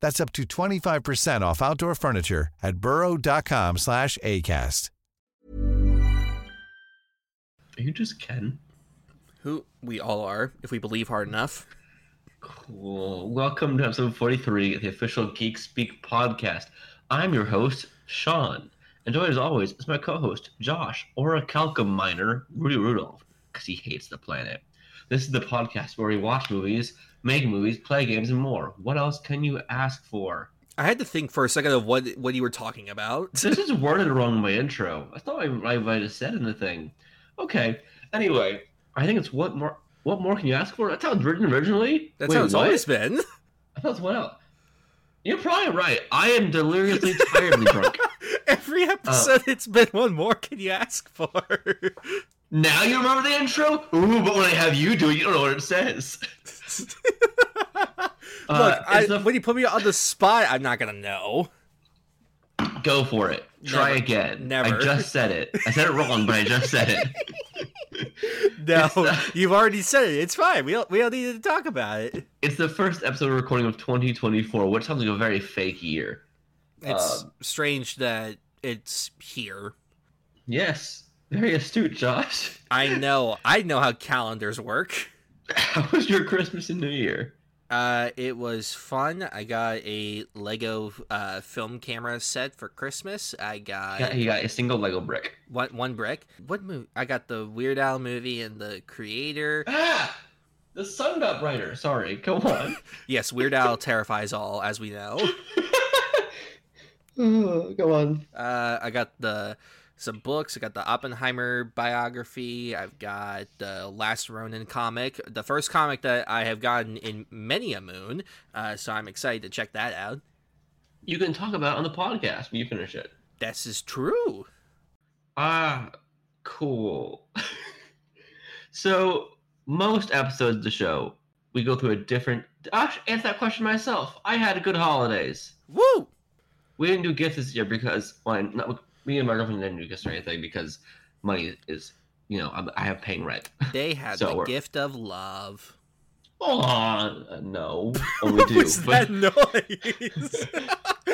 That's up to 25% off outdoor furniture at burrow.com slash ACAST. Are you just Ken? Who we all are, if we believe hard enough. Cool. Welcome to episode 43 of the official Geek Speak podcast. I'm your host, Sean. And joined as always is my co host, Josh, or a Calcum miner, Rudy Rudolph, because he hates the planet. This is the podcast where we watch movies, make movies, play games, and more. What else can you ask for? I had to think for a second of what what you were talking about. This is worded wrong in my intro. I thought I, I might have said in the thing. Okay. Anyway, I think it's what more. What more can you ask for? That's how it's written originally. That's Wait, how it's what? always been. I thought what else. You're probably right. I am deliriously tiredly drunk. Every oh. episode, it's been one more. Can you ask for? Now you remember the intro? Ooh, but when I have you do it, you don't know what it says. Look, Uh, I, the- when you put me on the spot, I'm not gonna know. Go for it. Try Never. again. Never. I just said it. I said it wrong, but I just said it. No, the- you've already said it. It's fine. We don't, we don't need to talk about it. It's the first episode recording of 2024, which sounds like a very fake year. It's Um, strange that it's here. Yes. Very astute, Josh. I know. I know how calendars work. How was your Christmas and New Year? Uh, it was fun. I got a Lego uh, film camera set for Christmas. I got Yeah, he got a single Lego brick. one one brick. What movie? I got the Weird Al movie and the Creator. Ah! The sun got brighter. Sorry, go on. Yes, Weird Al terrifies all, as we know. Oh, go on. Uh, I got the some books. I got the Oppenheimer biography. I've got the Last Ronin comic, the first comic that I have gotten in many a moon. Uh, so I'm excited to check that out. You can talk about it on the podcast when you finish it. This is true. Ah, cool. so, most episodes of the show, we go through a different. I should answer that question myself. I had good holidays. Woo! We didn't do gifts this year because, well, not, me and my girlfriend didn't do gifts or anything because money is, you know, I'm, I have paying rent. They had So the we're- gift of love. Oh, no. Oh, we What do. was but- that noise?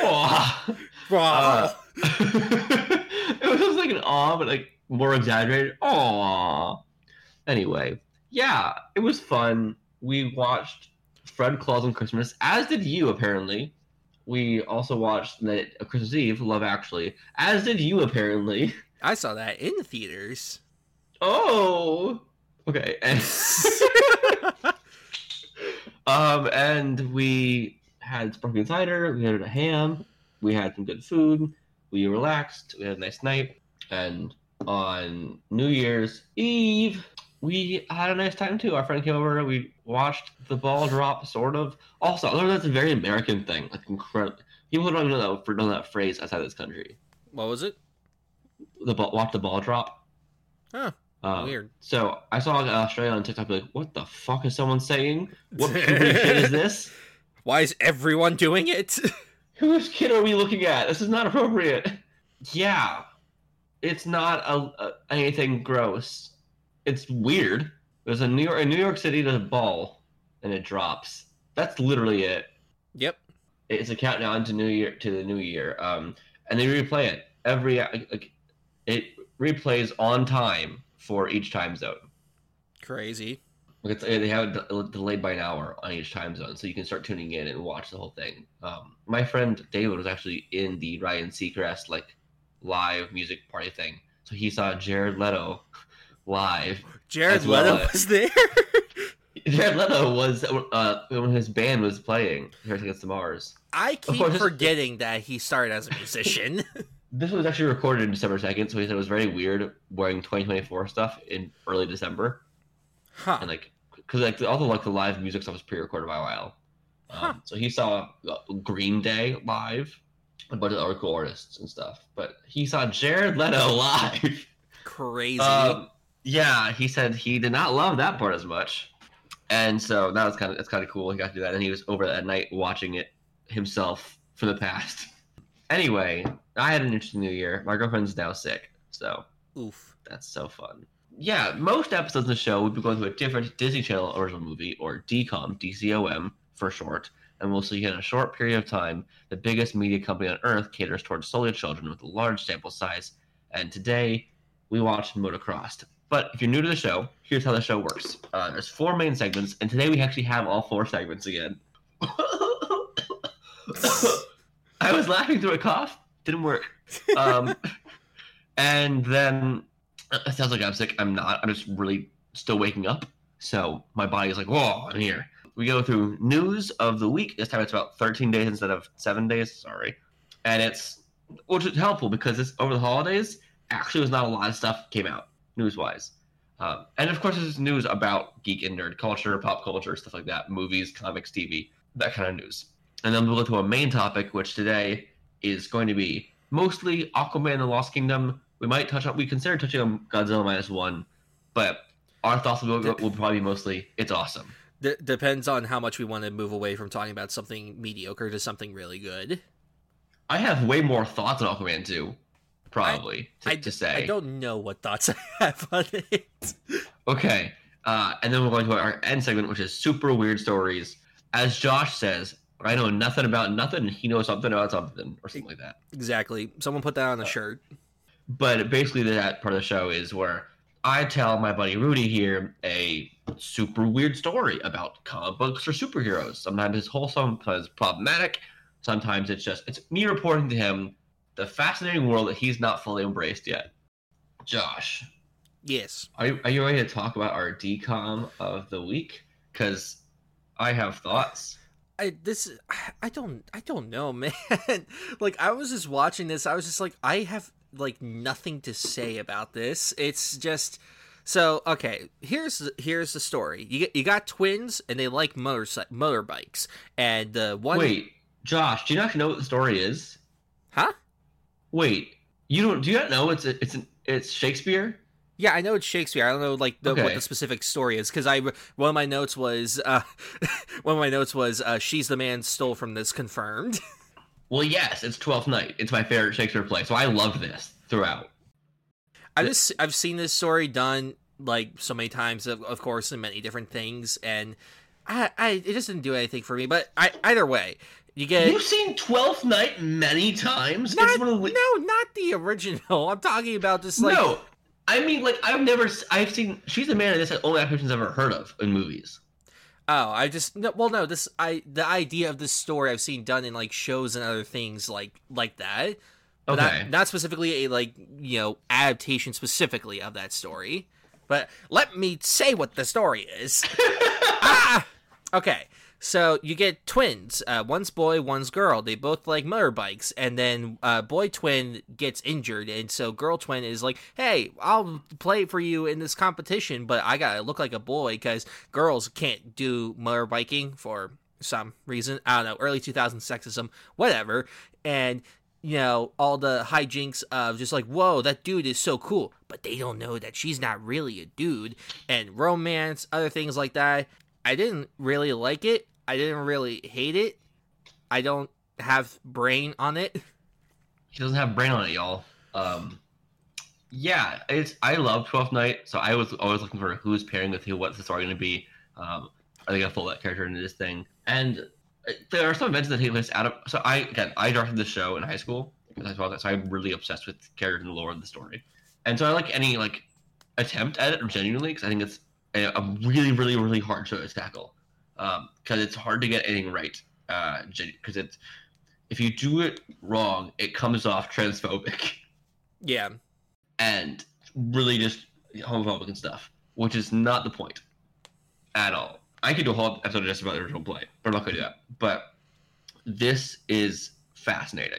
Aw. Uh, it was just like an awe, but like more exaggerated. Aw. Anyway, yeah, it was fun. We watched Fred Claus on Christmas, as did you apparently. We also watched of Christmas Eve, Love Actually, as did you apparently. I saw that in theaters. Oh, okay. And, um, and we had sparkling cider. We had a ham. We had some good food. We relaxed. We had a nice night. And on New Year's Eve, we had a nice time too. Our friend came over. We watched the ball drop, sort of. Also, I learned that's a very American thing. Like incredible. People don't even know that, know that phrase outside this country. What was it? The ball, watch the ball drop. Huh. Uh, Weird. So I saw an Australia on TikTok be like, "What the fuck is someone saying? What shit is this? Why is everyone doing it? Whose kid are we looking at? This is not appropriate." Yeah, it's not a, a anything gross. It's weird. There's a New York, in New York City, there's a ball, and it drops. That's literally it. yep. It's a countdown to New Year to the New Year. Um, and they replay it every like, it replays on time for each time zone. Crazy. It's, they have it delayed by an hour on each time zone, so you can start tuning in and watch the whole thing. Um, my friend David was actually in the Ryan Seacrest like live music party thing, so he saw Jared Leto live. Jared well Leto as- was there. Jared Leto was uh, when his band was playing Here's Against the Mars. I keep course, this- forgetting that he started as a musician. This was actually recorded in December second, so he said it was very weird wearing 2024 stuff in early December. huh. and like because like all the like the live music stuff was pre-recorded by a while. Um, Huh. So he saw uh, Green Day live, a bunch of other cool artists and stuff. But he saw Jared Leto live. Crazy. Um, yeah, he said he did not love that part as much, and so that was kind of it's kind of cool. He got to do that, and he was over that night watching it himself for the past. Anyway, I had an interesting New Year. My girlfriend's now sick, so Oof. that's so fun. Yeah, most episodes of the show we'll be going to a different Disney Channel original movie, or DCOM, DCOM for short, and we'll see in a short period of time the biggest media company on Earth caters towards solely children with a large sample size. And today we watched Motocrossed. But if you're new to the show, here's how the show works. Uh, there's four main segments, and today we actually have all four segments again. I was laughing through a cough, didn't work. Um, and then it sounds like I'm sick. I'm not. I'm just really still waking up. So my body is like, whoa, I'm here. We go through news of the week. This time it's about 13 days instead of seven days. Sorry. And it's, which is helpful because it's over the holidays. Actually, was not a lot of stuff came out news wise. Um, and of course, there's news about geek and nerd culture, pop culture, stuff like that, movies, comics, TV, that kind of news. And then we'll go to a main topic, which today is going to be mostly Aquaman and the Lost Kingdom. We might touch on, we consider touching on Godzilla minus one, but our thoughts will, will probably be mostly it's awesome. D- depends on how much we want to move away from talking about something mediocre to something really good. I have way more thoughts on Aquaman 2, probably, to, I, to say. I don't know what thoughts I have on it. Okay. Uh, and then we're going to our end segment, which is super weird stories. As Josh says, I know nothing about nothing, he knows something about something, or something like that. Exactly. Someone put that on a shirt. But basically, that part of the show is where I tell my buddy Rudy here a super weird story about comic books or superheroes. Sometimes it's wholesome, sometimes problematic, sometimes it's just it's me reporting to him the fascinating world that he's not fully embraced yet. Josh, Yes. are you, are you ready to talk about our DCOM of the week? Because I have thoughts. I this I don't I don't know, man. like I was just watching this, I was just like I have like nothing to say about this. It's just so okay. Here's the- here's the story. You you got twins and they like motor motorbikes, and the one Wait, Josh, do you not know what the story is? huh? Wait, you don't? Do you not know it's it's an, it's Shakespeare? Yeah, I know it's Shakespeare. I don't know like the, what the specific story is because I one of my notes was uh, one of my notes was uh, she's the man stole from this confirmed. Well, yes, it's Twelfth Night. It's my favorite Shakespeare play, so I loved this throughout. I just I've seen this story done like so many times, of, of course, in many different things, and I, I it just didn't do anything for me. But I either way, you get You've seen Twelfth Night many times. not, it's one of the no, not the original. I'm talking about just like no. I mean, like I've never. I've seen. She's a man, and this is the only adaptations I've ever heard of in movies. oh, I just no, well, no, this I the idea of this story I've seen done in like shows and other things like like that. But Okay. not, not specifically a like you know adaptation specifically of that story. But let me say what the story is. ah! Okay, so you get twins. Uh, one's boy, one's girl. They both like motorbikes, and then uh, boy twin gets injured, and so girl twin is like, "Hey, I'll play for you in this competition, but I gotta look like a boy because girls can't do motorbiking for some reason. I don't know, early 2000 sexism, whatever." And you know, all the hijinks of just like, whoa, that dude is so cool, but they don't know that she's not really a dude, and romance, other things like that. I didn't really like it. I didn't really hate it. I don't have brain on it. He doesn't have brain on it, y'all. Um, yeah, it's. I love Twelfth Night, so I was always looking for who's pairing with who, what's the story going to be. Um, are they going to fold that character into this thing? And uh, there are some events that take place out of. So I again, I directed the show in high school, That's why that's why I'm really obsessed with characters and the lore of the story. And so I like any like attempt at it genuinely because I think it's a, a really, really, really hard show to tackle. Um, because it's hard to get anything right. Uh, because it's if you do it wrong, it comes off transphobic Yeah. and really just homophobic and stuff, which is not the point at all. I could do a whole episode just about the original play, but I'm not gonna do that. But this is fascinating.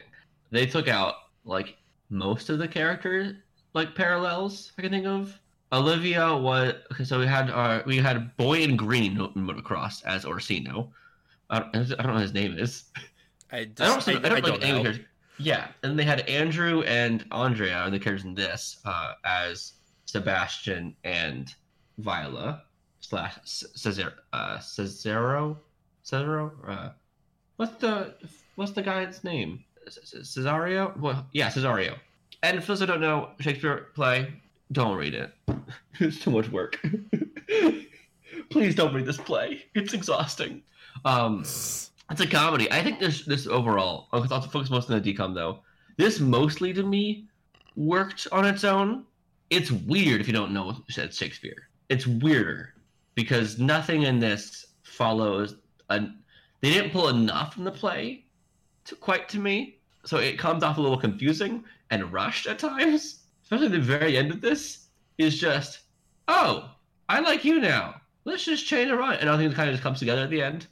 They took out like most of the character like parallels I can think of. Olivia was okay. So we had our we had Boy in Green in motocross as Orsino. I don't, I don't know what his name is. I, I don't. I, I, don't, don't know. Yeah, and they had Andrew and Andrea are the characters in this uh, as Sebastian and Viola slash Cesar uh, Cesaro Cesaro. Uh, what's the what's the guy's name? Cesario? Well, yeah, Cesario. And for those who don't know Shakespeare play, don't read it. it's too much work. Please don't read this play. It's exhausting. Um, it's a comedy. I think this this overall, I'll I'll focus most on the DCOM though. This mostly to me worked on its own. It's weird if you don't know it's Shakespeare. It's weirder because nothing in this follows. A, they didn't pull enough from the play, to, quite to me. So it comes off a little confusing and rushed at times. Especially the very end of this is just, oh, I like you now. Let's just change around, and I think it kind of just comes together at the end.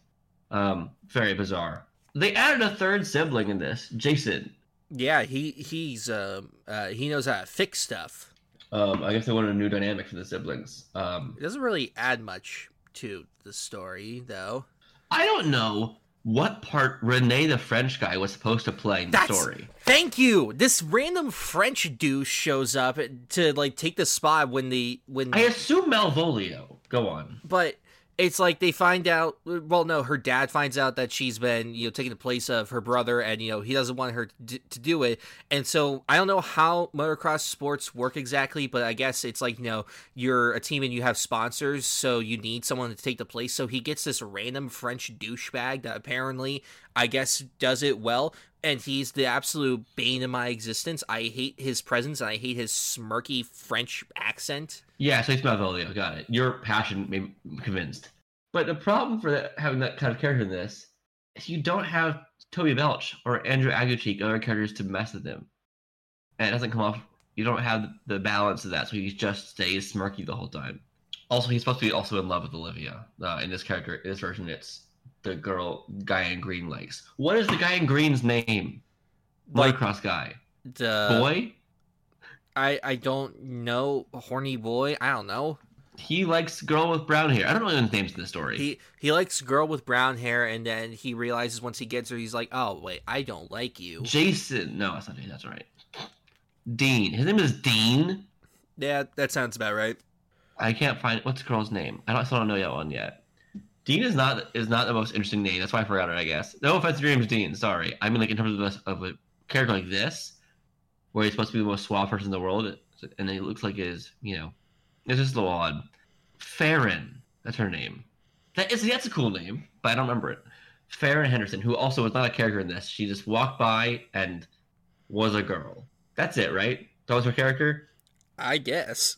Um, very bizarre. They added a third sibling in this, Jason. Yeah, he he's um uh, he knows how to fix stuff. Um, I guess they wanted a new dynamic for the siblings. Um, It doesn't really add much to the story, though. I don't know what part Rene the French guy was supposed to play in the That's- story. Thank you. This random French douche shows up to like take the spot when the when I assume Malvolio. Go on. but it's like they find out well no her dad finds out that she's been you know taking the place of her brother and you know he doesn't want her to, to do it. And so i don't know how motocross sports work exactly but i guess it's like you know you're a team and you have sponsors so you need someone to take the place. So he gets this random french douchebag that apparently i guess does it well and he's the absolute bane of my existence. I hate his presence and i hate his smirky french accent Yeah, so it's Malvolio. Got it. Your passion made me convinced. But the problem for that, having that kind of character in this is you don't have Toby Belch or Andrew Aguecheek, other characters to mess with him, and it doesn't come off. You don't have the balance of that, so he just stays smirky the whole time. Also, he's supposed to be also in love with Olivia. Uh, in this character, in this version, it's the girl guy in green likes. What is the guy in green's name? Like- Motocross guy. the Boy. I I don't know horny boy. I don't know. He likes girl with brown hair. I don't know his names in the story. He he likes girl with brown hair, and then he realizes once he gets her, he's like, oh wait, I don't like you. Jason. No, that's not Jason. That's right. Dean. His name is Dean. Yeah, that sounds about right. I can't find what's the girl's name. I don't still don't know that one yet. Dean is not is not the most interesting name. That's why I forgot it. I guess. No offense to your name is Dean. Sorry. I mean, like in terms of a, of a character like this, where he's supposed to be the most suave person in the world, and he looks like his, you know, it's just a little odd. Farron. That's her name. That is that's a cool name, but I don't remember it. Farron Henderson, who also was not a character in this. She just walked by and was a girl. That's it, right? That was her character. I guess.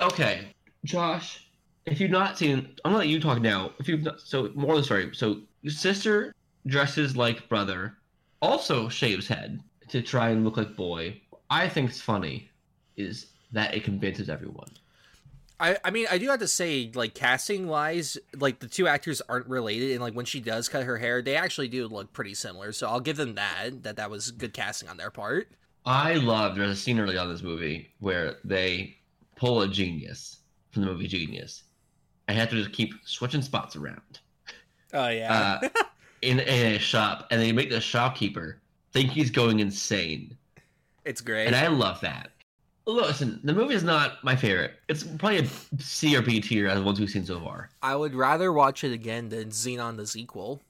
Okay, Josh, if you've not seen, I'm gonna let you talk now. If you've not, so more of the story. So your sister dresses like brother, also shaves head to try and look like boy. I think it's funny is that it convinces everyone. I, I mean I do have to say like casting wise like the two actors aren't related and like when she does cut her hair they actually do look pretty similar so I'll give them that that that was good casting on their part I love there's a scene early on this movie where they pull a genius from the movie Genius and have to just keep switching spots around. oh yeah uh, in, in a shop, and they make the shopkeeper think he's going insane, it's great and I love that. Listen, the movie is not my favorite. It's probably a C or B tier out of the ones we've seen so far. I would rather watch it again than Zenon the sequel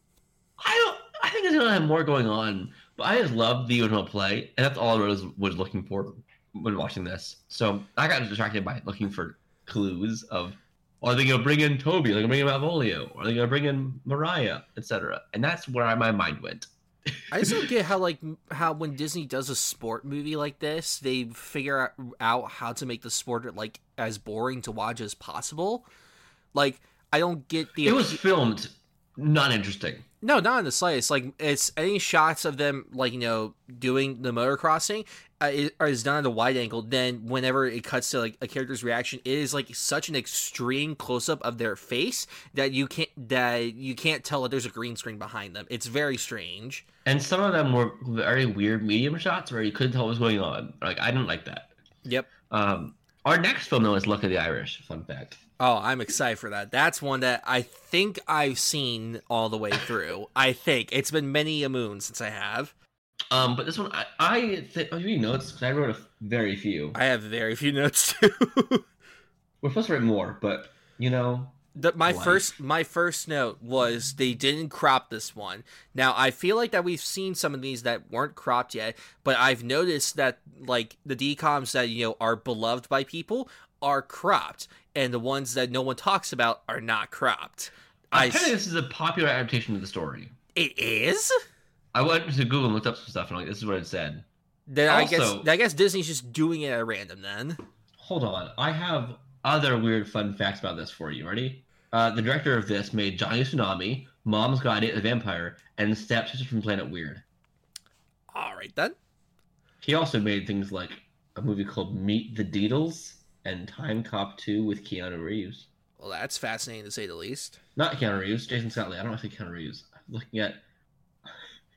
I don't. I think it's gonna have more going on, but I just love the original play, and that's all I was was looking for when watching this. So I got distracted by looking for clues of are they gonna bring in Toby? Are they gonna bring in Malvolio? Are they gonna bring in Mariah, etc. And that's where my mind went. I just don't get how like how when Disney does a sport movie like this, they figure out- out how to make the sport like as boring to watch as possible. Like I don't get the It was filmed not interesting. no, not in the slightest. Like it's any shots of them like you know doing the motocrossing uh, is, is done at a wide angle. Then whenever it cuts to like a character's reaction, it is like such an extreme close up of their face that you can't that you can't tell that there's a green screen behind them. It's very strange. And some of them were very weird medium shots where you couldn't tell what was going on. Like I didn't like that. Yep. Um, our next film though is Luck of the Irish. Fun fact. Oh, I'm excited for that. That's one that I think I've seen all the way through. I think it's been many a moon since I have. Um, but this one I I think oh, you notes 'cause I wrote a f- very few. I have very few notes too. We're supposed to write more, but you know, the, my Life. first my first note was they didn't crop this one. Now I feel like that we've seen some of these that weren't cropped yet, but I've noticed that like the DCOMs that you know are beloved by people are cropped, and the ones that no one talks about are not cropped. I apparently this is a popular adaptation of the story. it is. I went to Google and looked up some stuff, and like this is what it said. Then I guess Also- I guess Disney's just doing it at random then. Hold on, I have other weird fun facts about this for you. Ready? Uh, the director of this made Johnny Tsunami, Mom's Guide to the Vampire, and Stepsister from Planet Weird. All right then. He also made things like a movie called Meet the Deedles and Time Cop 2 with Keanu Reeves. Well, that's fascinating to say the least. Not Keanu Reeves, Jason Scott Lee. I don't want to say Keanu Reeves. I'm looking at.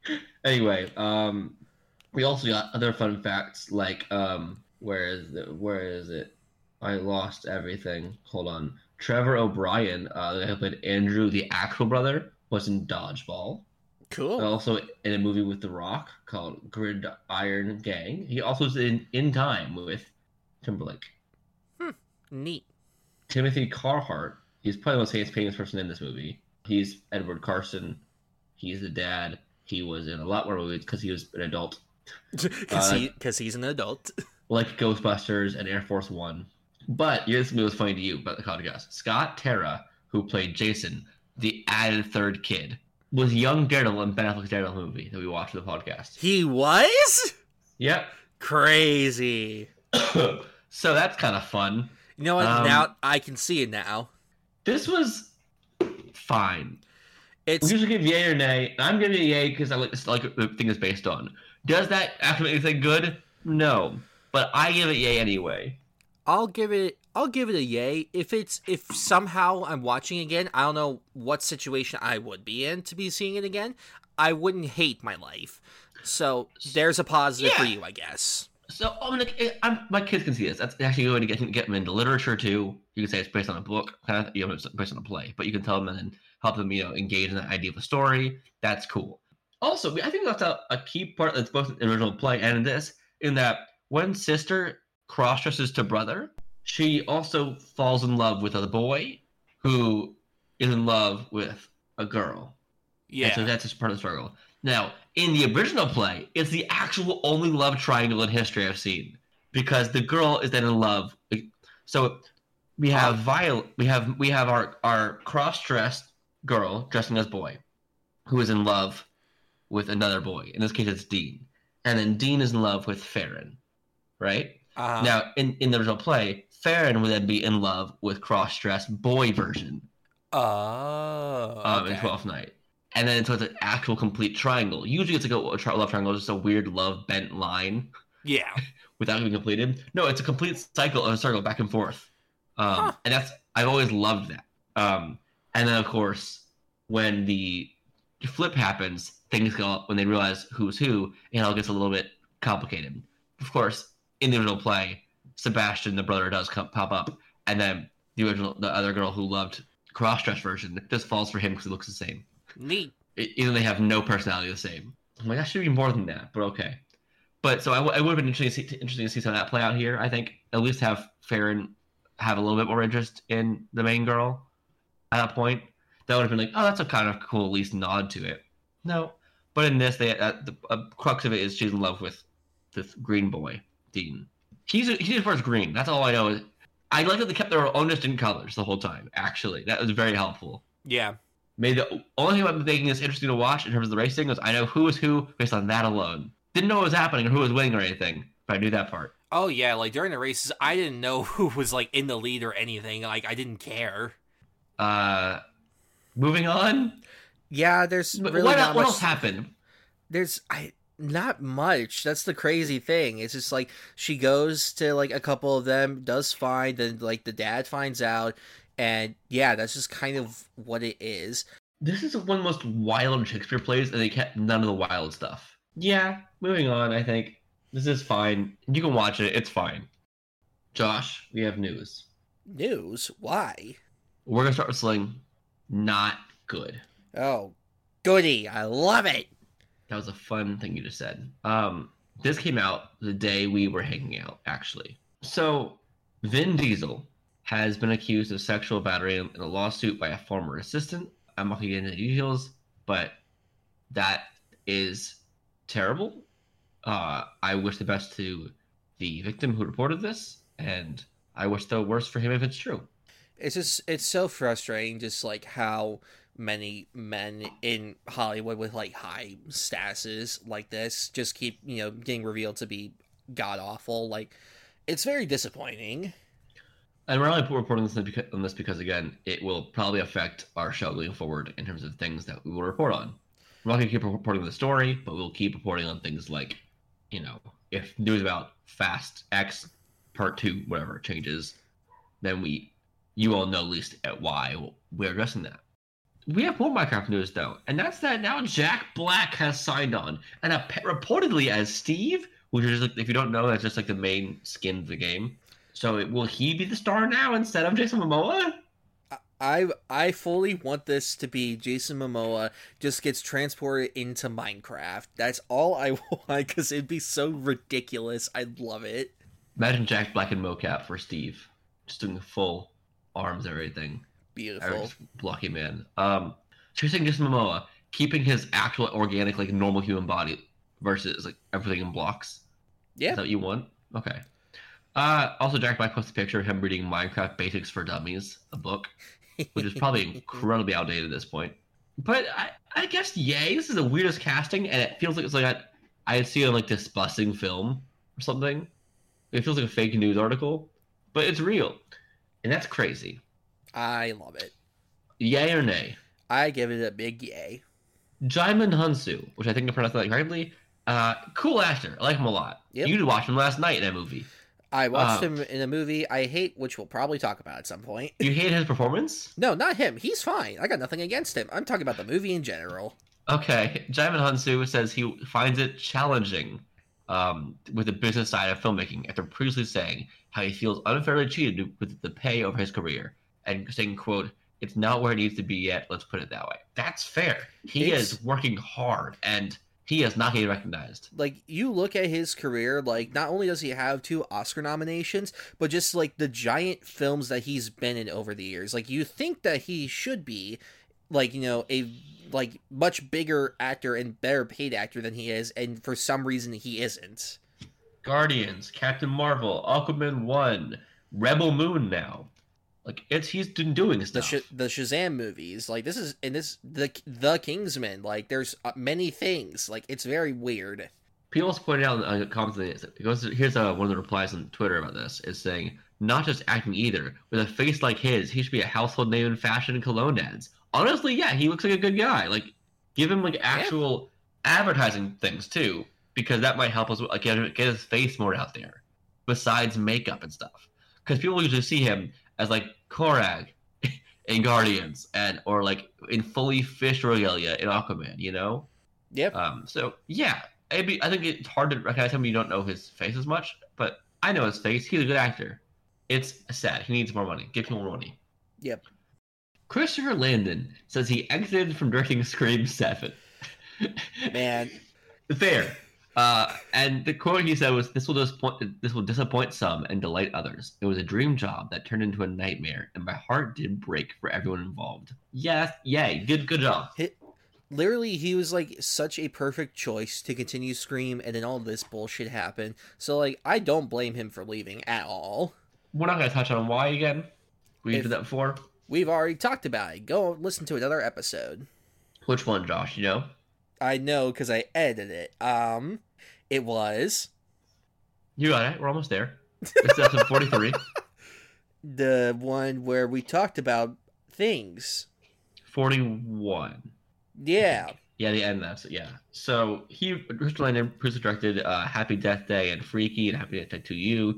anyway, um, we also got other fun facts like um, where is it? Where is it? I lost everything. Hold on. Trevor O'Brien, uh, the guy who played Andrew, the actual brother, was in Dodgeball. Cool. Also in a movie with The Rock called Gridiron Gang. He also was in In Time with Timberlake. Neat. Timothy Carhart. He's probably the most famous famous person in this movie. He's Edward Carson. He's the dad. He was in a lot more movies because he was an adult, Because Uh, he, he's an adult. like Ghostbusters and Air Force One. But yeah, this movie was funny to you, but the podcast. Scott Terra, who played Jason, the added third kid, was young Daredevil in Ben Affleck's Daredevil movie that we watched for the podcast. He was? Yep. Crazy. so that's kind of fun. You know what? Um, now I can see it now. This was fine. We It's usually give yay or nay. and I'm giving it a yay because I like this, like the thing is based on. Does that actually make anything good? No, but I give it yay anyway. I'll give it I'll give it a yay. If it's if somehow I'm watching again, I don't know what situation I would be in to be seeing it again. I wouldn't hate my life. So there's a positive for you, I guess. So I'm gonna, I'm, my kids can see this. That's actually going to get get them into literature too. You can say it's based on a book, kind of, you know, it's based on a play, but you can tell them and help them, you know, engage in the idea of a story. That's cool. Also, I think that's a, a key part that's both in the original play and in this, in that when sister cross dresses to brother, she also falls in love with a boy who is in love with a girl. And so that's just part of the struggle. Now, in the original play, it's the actual only love triangle in history I've seen because the girl is then in love. So we have Violet. We have we have our our cross-dressed girl dressing as boy, who is in love with another boy. In this case, it's Dean, and then Dean is in love with Farron, right? uh, Now, in in the original play, Farron would then be in love with cross-dressed boy version Oh, um, in. Twelfth Night. And then so it's an actual complete triangle. Usually it's like a, a tri- love triangle, just a weird love bent line Yeah. without being completed. No, it's a complete cycle, a circle back and forth. Um, Huh. And that's I've always loved that. Um, and then of course when the flip happens, things go up when they realize who's who, and it all gets a little bit complicated. Of course, in the original play, Sebastian, the brother, does come, pop up, and then the original, the other girl who loved cross-dress version, just falls for him because he looks the same. Neat. Even though they have no personality the same. I'm like, that should be more than that, but okay. But so I, w- it would have been interesting to, see, interesting to see some of that play out here. I think at least have Farron have a little bit more interest in the main girl at that point. That would have been like, oh, that's a kind of cool, at least nod to it. No, but in this, they uh, the uh, crux of it is she's in love with this green boy, Dean. He's he's as far as green. That's all I know. I like that they kept their own distinct colors the whole time. Actually, that was very helpful. Yeah. Made the only thing about thinking is interesting to watch in terms of the racing was I know who was who based on that alone. Didn't know what was happening or who was winning or anything, but I knew that part. Oh yeah, like during the races, I didn't know who was like in the lead or anything. Like I didn't care. Uh, moving on. Yeah, there's But really what, not what much. else happened? There's I not much. That's the crazy thing. It's just like she goes to like a couple of them, does fine, then like the dad finds out, and yeah, that's just kind of what it is. This is one of the most wild Shakespeare plays, and they kept none of the wild stuff. Yeah, moving on. I think this is fine. You can watch it. It's fine. Josh, we have news. News? Why? We're gonna start with Sling. Not good. Oh, goody! I love it. That was a fun thing you just said. Um, this came out the day we were hanging out, actually. So, Vin Diesel has been accused of sexual battery in a lawsuit by a former assistant. I'm not going to get into details, but that is terrible. Uh, I wish the best to the victim who reported this, and I wish the worst for him if it's true. It's just it's so frustrating, just like how many men in Hollywood with like high statuses like this just keep you know getting revealed to be god awful. Like it's very disappointing. And we're only reporting this because, on this because, again, it will probably affect our show going forward in terms of things that we will report on. We're not going to keep reporting the story, but we'll keep reporting on things like, you know, if news about Fast X Part Two, whatever changes, then we, you all know at least at why we're addressing that. We have more Minecraft news though, and that's that now Jack Black has signed on, and a, reportedly as Steve, which is if you don't know, that's just like the main skin of the game. So it, will he be the star now instead of Jason Momoa? I I fully want this to be Jason Momoa just gets transported into Minecraft. That's all I want because it'd be so ridiculous. I'd love it. Imagine Jack Black and mocap for Steve, just doing full arms, and everything. Beautiful. Eric's blocky man. Um, so you're saying Jason Momoa keeping his actual organic, like normal human body versus like everything in blocks. Yeah. Is that what you want? Okay. Uh, also, Jack Black posted a picture of him reading Minecraft Basics for Dummies, a book, which is probably incredibly outdated at this point. But I, I guess, yay, this is the weirdest casting, and it feels like it's like I, I'd see it on like this busing film or something. It feels like a fake news article, but it's real, and that's crazy. I love it. Yay or nay? I give it a big yay. Djimon Hounsou, which I think I pronounced that correctly. Uh, cool actor. I like him a lot. Yep. You watched him last night in that movie. I watched Uh, him in a movie I hate, which we'll probably talk about at some point. You hate his performance? No, not him. He's fine. I got nothing against him. I'm talking about the movie in general. Okay. Djimon Hounsou says he finds it challenging um, with the business side of filmmaking after previously saying how he feels unfairly cheated with the pay over his career and saying, quote, it's not where it needs to be yet. Let's put it that way. That's fair. He It's- is working hard and he is not getting recognized. Like you look at his career, like not only does he have two Oscar nominations, but just like the giant films that he's been in over the years. Like you think that he should be like, you know, a like much bigger actor and better paid actor than he is, and for some reason he isn't. Guardians, Captain Marvel, Aquaman 1, Rebel Moon now. Like it's he's been doing the stuff. Sh- the Shazam movies. Like this is and this the the Kingsman. Like there's uh, many things. Like it's very weird. People also pointed out in the comments it goes here's uh, one of the replies on Twitter about this is saying not just acting either. With a face like his, he should be a household name in fashion and cologne ads. Honestly, yeah, he looks like a good guy. Like give him like actual advertising things too, because that might help us like get, get his face more out there. Besides makeup and stuff, because people usually see him as like Korath in Guardians and or like in fully fish regalia in Aquaman. You know. Yep. Um, so yeah, be, I think it's hard to recognize him you don't know his face as much, but I know his face. He's a good actor. It's sad. He needs more money. Give him more money. Yep. Christopher Landon says he exited from directing Scream Seven. Man, Fair. Uh, and the quote he said was, "This will disappoint. This will disappoint some and delight others. It was a dream job that turned into a nightmare, and my heart did break for everyone involved. Yes, yay, good, good job. literally he was like such a perfect choice to continue Scream and then all this bullshit happened. So like I don't blame him for leaving at all. We're not gonna touch on why again. We If- did that before. We've already talked about it. Go listen to another episode. Which one, Josh? You know? I know because I edited it. Um, it was You got it. We're almost there. It's episode 43. the one where we talked about things. 41. Yeah, Yeah, the end of yeah. So he, Richard Landon, producer directed uh, Happy Death Day and Freaky and Happy Death Day 2U.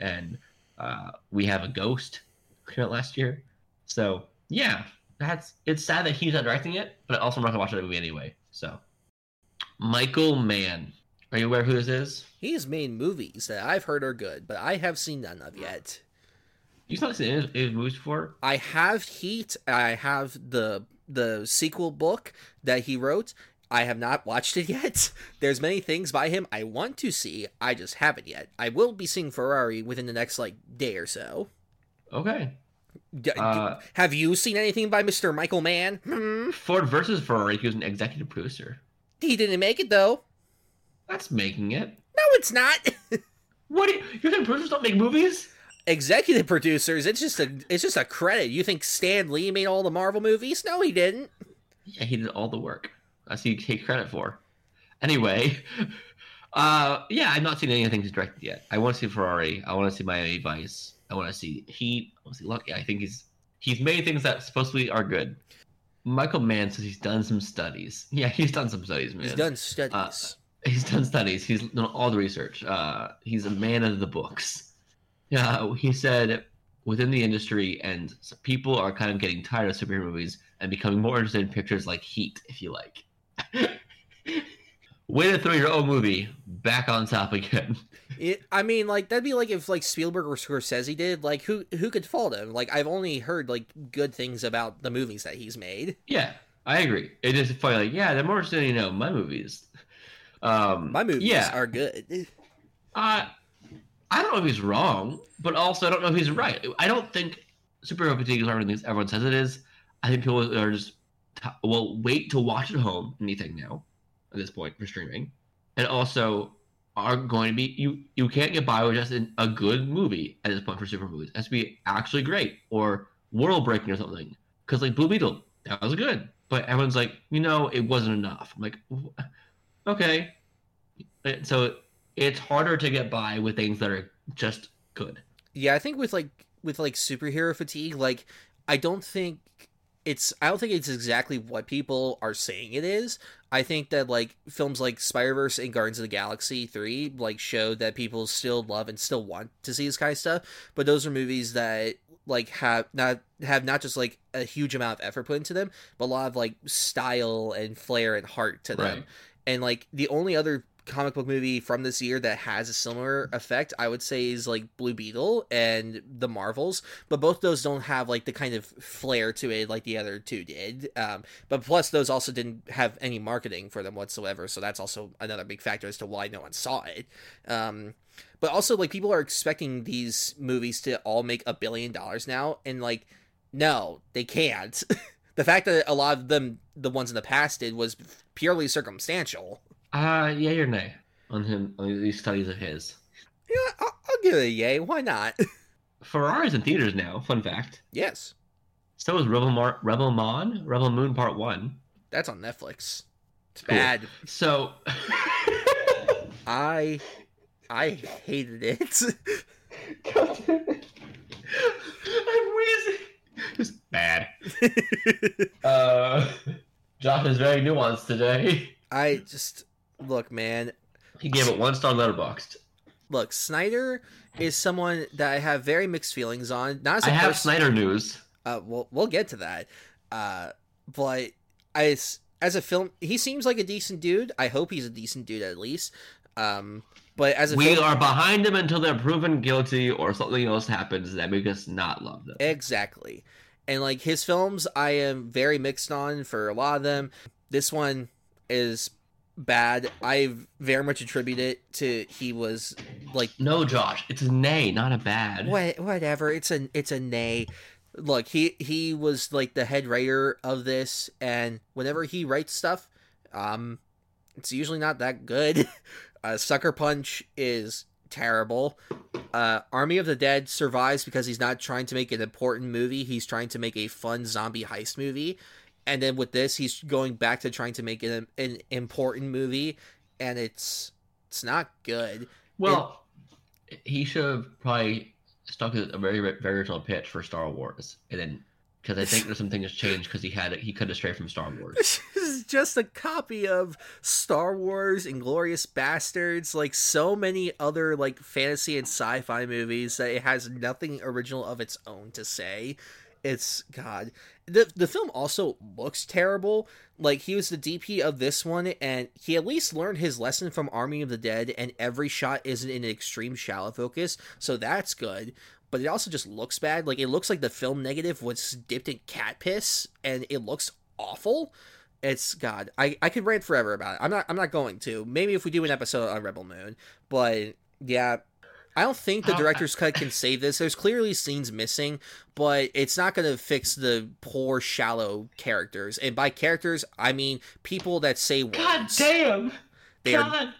And uh, we have a ghost came out last year. So yeah, that's it's sad that he's not directing it, but also I'm not gonna watch that movie anyway. So Michael Mann. Are you aware who this is? he's made movies that I've heard are good, but I have seen none of yet. You've not seen his, his movies before? I have Heat. I have the the sequel book that he wrote. I have not watched it yet. There's many things by him I want to see. I just haven't yet. I will be seeing Ferrari within the next like day or so. Okay. D- Uh, have you seen anything by Mr. Michael Mann? Hmm. Ford versus Ferrari. He was an executive producer. He didn't make it though. That's making it. No, it's not. What? You, you think producers don't make movies? Executive producers. It's just a. It's just a credit. You think Stan Lee made all the Marvel movies? No, he didn't. Yeah, he did all the work. That's you take credit for. Anyway, uh, yeah, I've not seen anything he's directed yet. I want to see Ferrari. I want to see Miami Vice. I want to see Heat. I want to see Lucky. I think he's he's made things that supposedly are good. Michael Mann says he's done some studies. Yeah, he's done some studies, man. He's done studies. Uh, He's done studies. He's done all the research. Uh, he's a man of the books. Yeah, he said within the industry, and people are kind of getting tired of superhero movies and becoming more interested in pictures like Heat, if you like. Way to throw your own movie back on top again. It, I mean, like that'd be like if like Spielberg or Scorsese did. Like who who could fault him? Like I've only heard like good things about the movies that he's made. Yeah, I agree. It is funny. Like, yeah, they're more you know my movies. Um, My movies yeah, are good. Uh, I don't know if he's wrong, but also I don't know if he's right. I don't think superhero fatigue is everything everyone says it is. I think people are just will wait to watch at home anything now at this point for streaming, and also are going to be you you can't get by with just an, a good movie at this point for super movies. It has to be actually great or world breaking or something. Because like Blue Beetle, that was good, but everyone's like, you know, it wasn't enough. I'm like, okay, so it's harder to get by with things that are just good. Yeah, I think with like with like superhero fatigue, like I don't think it's I don't think it's exactly what people are saying it is. I think that like films like Spider-Verse and Guardians of the Galaxy 3 like showed that people still love and still want to see this kind of stuff, but those are movies that like have not have not just like a huge amount of effort put into them, but a lot of like style and flair and heart to them. Right. And like the only other comic book movie from this year that has a similar effect, I would say, is like Blue Beetle and the Marvels. But both those don't have like the kind of flair to it like the other two did. Um, but plus, those also didn't have any marketing for them whatsoever. So that's also another big factor as to why no one saw it. Um, but also, like people are expecting these movies to all make a billion dollars now, and like, no, they can't. the fact that a lot of them, the ones in the past, did was purely circumstantial. Uh yeah, or nay on him on these studies of his. Yeah, I'll, I'll give it a yay. Why not? Ferrari's in theaters now. Fun fact. yes, So is Rebel Mar- Rebel Mon Rebel Moon Part One. that's on Netflix. It's Cool. bad. So I, I hated it. I'm wheezing. Just bad. uh, Josh is very nuanced today. I just look, man. He gave it one star Letterboxd. Look, Snyder is someone that I have very mixed feelings on. Not as a I have person- Snyder news. Uh, we'll we'll get to that. Uh, but I as a film, he seems like a decent dude. I hope he's a decent dude at least. Um, but as a We film, are behind them until they're proven guilty or something else happens that make us not love them. exactly, and like his films, I am very mixed on for a lot of them. This one is bad. I very much attribute it to he was like No, Josh, it's a nay, not a bad. what whatever it's a it's a nay look he he was like the head writer of this and whenever he writes stuff um it's usually not that good uh sucker punch is terrible. Uh, Army of the Dead survives because he's not trying to make an important movie. He's trying to make a fun zombie heist movie. And then with this, he's going back to trying to make it an, an important movie, and it's it's not good. Well, he should have probably stuck with a very very original pitch for Star Wars, and then because I think there's some things changed because he had he could have strayed from Star Wars. This is just a copy of Star Wars, Inglorious Bastards, like so many other like fantasy and sci-fi movies that it has nothing original of its own to say. It's God. The the film also looks terrible. Like he was the DP of this one, and he at least learned his lesson from Army of the Dead, and every shot isn't in an extreme shallow focus, so that's good but it also just looks bad. Like it looks like the film negative was dipped in cat piss, and it looks awful. It's God. I I could rant forever about it. I'm not. I'm not going to. Maybe if we do an episode on Rebel Moon, but yeah. I don't think the oh. director's cut can save this. There's clearly scenes missing, but it's not going to fix the poor, shallow characters. And by characters, I mean people that say words. God damn! They God are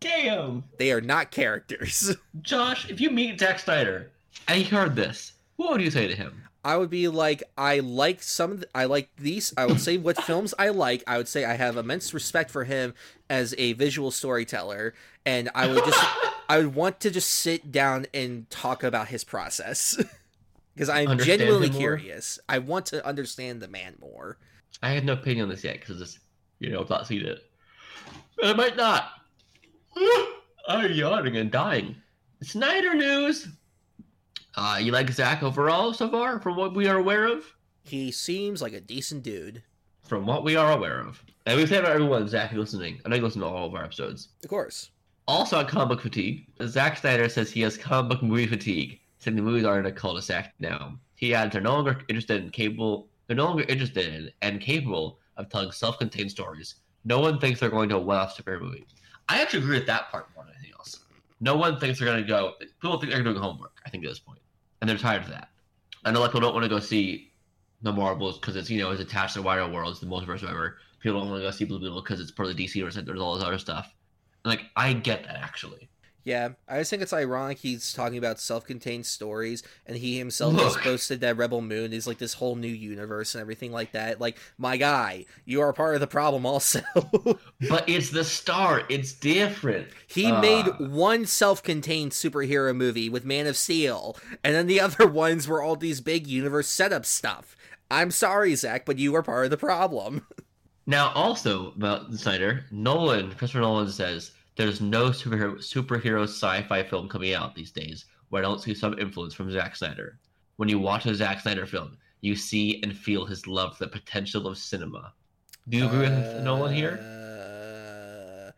damn! they are not characters. Josh, if you meet Zack Snyder and he heard this, what would you say to him? I would be like, I like some, of the, I like these. I would say what films I like. I would say I have immense respect for him as a visual storyteller, and I would just, I would want to just sit down and talk about his process because I'm Understand genuinely curious. I want to understand the man more. I have no opinion on this yet because you know I've not seen it. I might not. I'm yawning and dying. Snyder news. Uh, you like Zack overall so far, from what we are aware of? He seems like a decent dude. From what we are aware of, and we've said about everyone, Zack, listening. I know you listen to all of our episodes. Of course. Also on comic book fatigue, Zack Snyder says he has comic book movie fatigue, saying the movies are in a cul-de-sac now. He adds they're no longer interested in capable they're no longer interested in and capable of telling self-contained stories. No one thinks they're going to a one-off superhero movie. I actually agree with that part more than anything else. No one thinks they're going to go. People think they're doing homework. I think at this point, and they're tired of that. I know like people don't want to go see the Marvels because it's you know it's attached to the wider world, it's the multiverse, whatever. People don't want to go see Blue Beetle because it's part of the DC or there's all this other stuff. Like I get that actually. Yeah, I just think it's ironic he's talking about self-contained stories, and he himself has Look. posted that Rebel Moon is like this whole new universe and everything like that. Like, my guy, you are part of the problem, also. But it's the start. It's different. he Uh, made one self-contained superhero movie with Man of Steel, and then the other ones were all these big universe setup stuff. I'm sorry, Zack, but you are part of the problem. Now, also about Snyder, Nolan, Christopher Nolan says there's no superhero superhero sci-fi film coming out these days where I don't see some influence from Zack Snyder. When you watch a Zack Snyder film, you see and feel his love for the potential of cinema. Do you agree with Nolan here? Uh,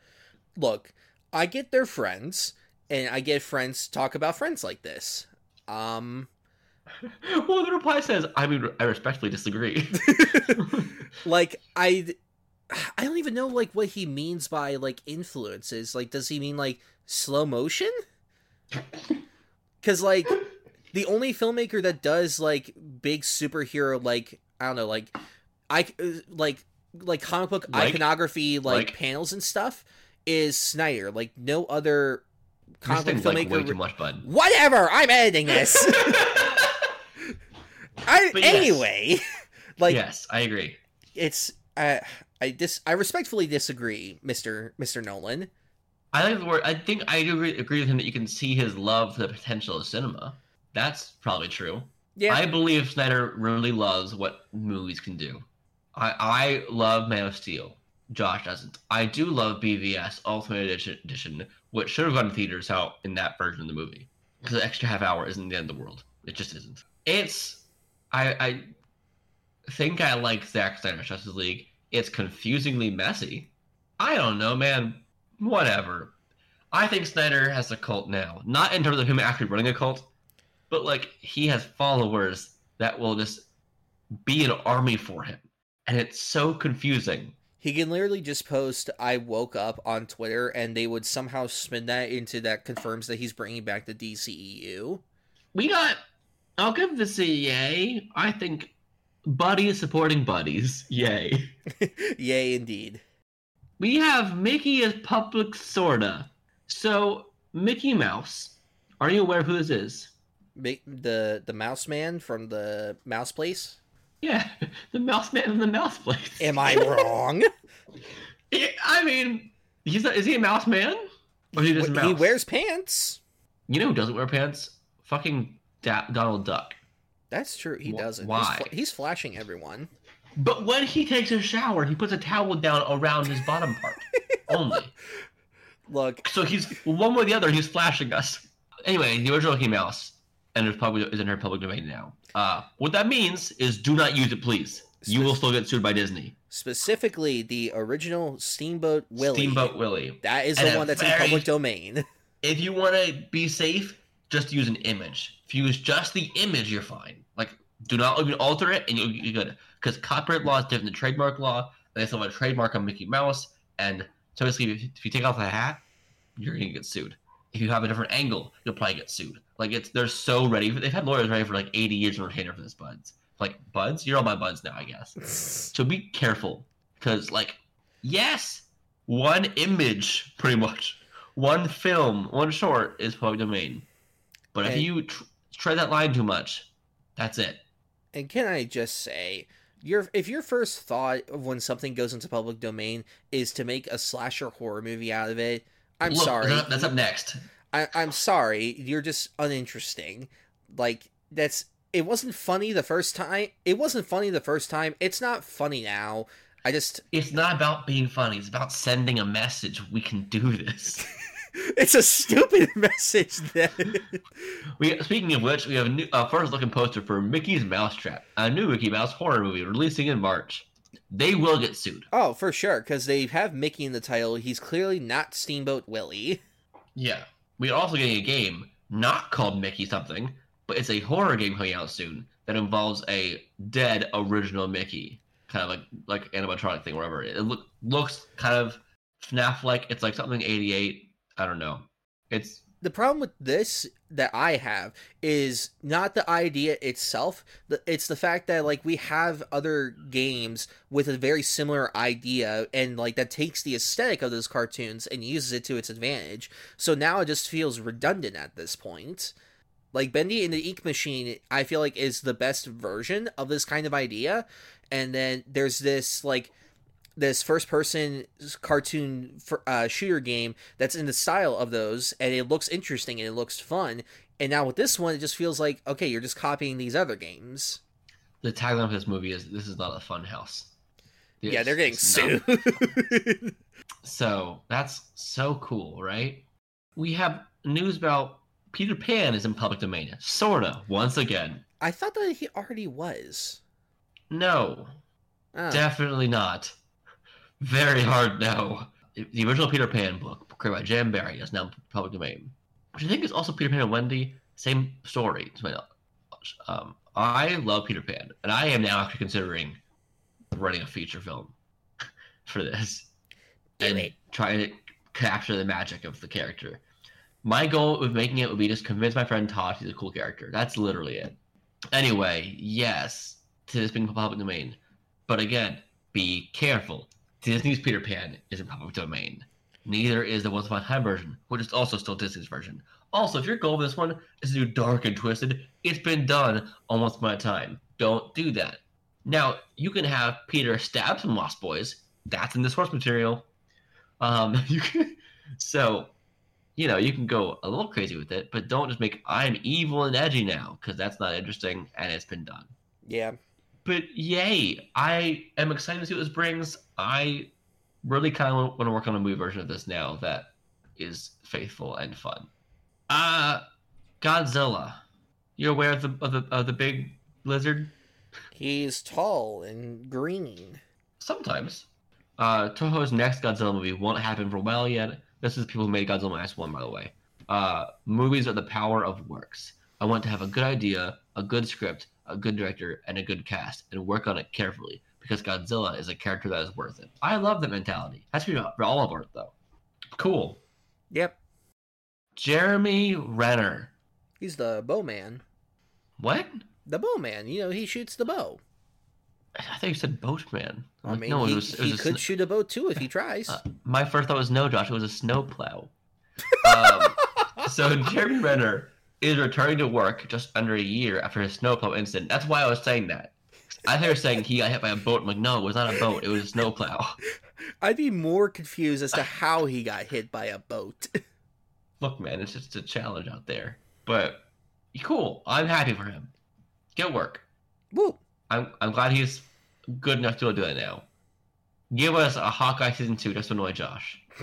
look, I get they're friends, and I get friends talk about friends like this. Um, well, the reply says, "I mean, I respectfully disagree." like I, I don't even know like what he means by like influences. Like, does he mean like slow motion? Because like the only filmmaker that does like big superhero like I don't know like I uh, like like comic book Like- iconography like, like- panels and stuff is Snyder. Like no other comic book thing's like filmmaker. way too much, bud. Whatever. I'm editing this. I yes. anyway. like yes, I agree. it's I I dis I respectfully disagree, Mister Mister Nolan. I like the word. I think I do agree, agree with him that you can see his love for the potential of cinema. That's probably true. Yeah, I believe Snyder really loves what movies can do. I I love Man of Steel. Josh doesn't. I do love BVS Ultimate Edition, edition which should have gone to theaters out in that version of the movie. Because the extra half hour isn't the end of the world. It just isn't. It's I I think I like Zack Snyder's Justice League. It's confusingly messy. I don't know, man. Whatever. I think Snyder has a cult now. Not in terms of him actually running a cult, but like he has followers that will just be an army for him. And it's so confusing. he can literally just post "I woke up" on Twitter, and they would somehow spin that into that confirms that he's bringing back the DCEU. We got I'll give this a yay. I think buddies supporting buddies. Yay. Yay, indeed. we have Mickey as public sorta. So Mickey Mouse. Are you aware of who this is? The the mouse man from the mouse place. Yeah, the mouse man in the mouse place. Am I wrong? I mean, he's a, is he a mouse man? Or he just he wears pants. You know who doesn't wear pants? Fucking da- Donald Duck. That's true. He Wh- doesn't. why? He's, fl- he's flashing everyone. But when he takes a shower, he puts a towel down around his bottom part only. Look, So he's one way or the other. He's flashing us. Anyway, the original Mickey Mouse, and it's probably is in her public domain now. Uh, what that means is, do not use it, please. You will still get sued by Disney. specifically the original Steamboat Willie. Steamboat Willie. That is And the one that's very- in public domain. If you want to be safe, just use an image. If you use just the image, you're fine. Like, do not even alter it, and you're, you're good. Because copyright law is different than trademark law. And they still have a trademark on Mickey Mouse. And so basically, if, if you take off the hat, you're gonna get sued. If you have a different angle, you'll probably get sued. Like it's they're so ready. They've had lawyers ready for like 80 years on retainer for this buds. Like buds, you're all my buds now, I guess. So be careful, because like, yes, one image, pretty much, one film, one short is public domain. But if you tr- tread that line too much, that's it. And can I just say, your if your first thought of when something goes into public domain is to make a slasher horror movie out of it, I'm Look, sorry. That's up next. I, I'm sorry. You're just uninteresting. Like that's it wasn't funny the first time. It wasn't funny the first time. It's not funny now. I just It's not about being funny. It's about sending a message. We can do this. it's a stupid message Then. We speaking of which, we have a new uh, first looking poster for Mickey's Mousetrap, a new Mickey Mouse horror movie releasing in March. They will get sued. Oh, for sure, because they have Mickey in the title. He's clearly not Steamboat Willie. Yeah. We are also getting a game not called Mickey something, but it's a horror game coming out soon that involves a dead original Mickey, kind of like like animatronic thing, whatever. It look, looks kind of FNAF like. It's like something '88. I don't know. It's The problem with this that I have is not the idea itself. It's the fact that like we have other games with a very similar idea and like that takes the aesthetic of those cartoons and uses it to its advantage. So now it just feels redundant at this point. Like Bendy and the Ink Machine, I feel like is the best version of this kind of idea. And then there's this like this first person cartoon for, uh, shooter game that's in the style of those and it looks interesting and it looks fun and now with this one it just feels like okay you're just copying these other games the tagline of this movie is "This is not a fun house." yeah they're getting it's sued So that's so cool, right? We have news about Peter Pan is in public domain. Sorta, once again. i thought that he already was No, Oh. definitely not. Very hard no. The original Peter Pan book, created by J.M. Barrie, is now public domain. Which I think is also Peter Pan and Wendy. Same story. to my knowledge. Um, I love Peter Pan, and I am now actually considering writing a feature film for this. Do and it. trying to capture the magic of the character. My goal with making it would be just convince my friend Todd he's a cool character. That's literally it. Anyway, yes, to this being public domain. But again, be careful. Disney's Peter Pan is in public domain. Neither is the Once Upon a Time version, which is also still Disney's version. Also, if your goal with this one is to do dark and twisted, it's been done on Once Upon a Time. Don't do that. Now, you can have Peter stab some Lost Boys. That's in the source material. Um, you can, so, you know, you can go a little crazy with it, but don't just make I'm evil and edgy now, because that's not interesting and it's been done. yeah But yay, I am excited to see what this brings. I really kind of want to work on a movie version of this now that is faithful and fun. Uh, Godzilla. You're aware of the of the, of the big lizard? he's tall and green Sometimes. Uh, Toho's next Godzilla movie won't happen for a while yet. This is people who made Godzilla Minus One, by the way. Uh, movies are the power of works. I want to have a good idea, a good script, a good director, and a good cast, and work on it carefully because Godzilla is a character that is worth it. I love that mentality. That's for all of art, though. Cool. yep Jeremy Renner. he's the bowman What? the bowman you know he shoots the bow I thought you said Boatman. i mean no, he, it was, it was a could sn- shoot a bow too if he tries Uh, my first thought was no, Josh. It was a snowplow. um, so Jeremy Renner is returning to work just under a year after his snowplow incident. That's why I was saying that. I thought you were saying he got hit by a boat. I'm like, no, it was not a boat. It was a snowplow. I'd be more confused as to how he got hit by a boat. Look, man, it's just a challenge out there. But cool. I'm happy for him. Get work. Woo. I'm I'm glad he's good enough to do it now. Give us a Hawkeye season two just to annoy Josh.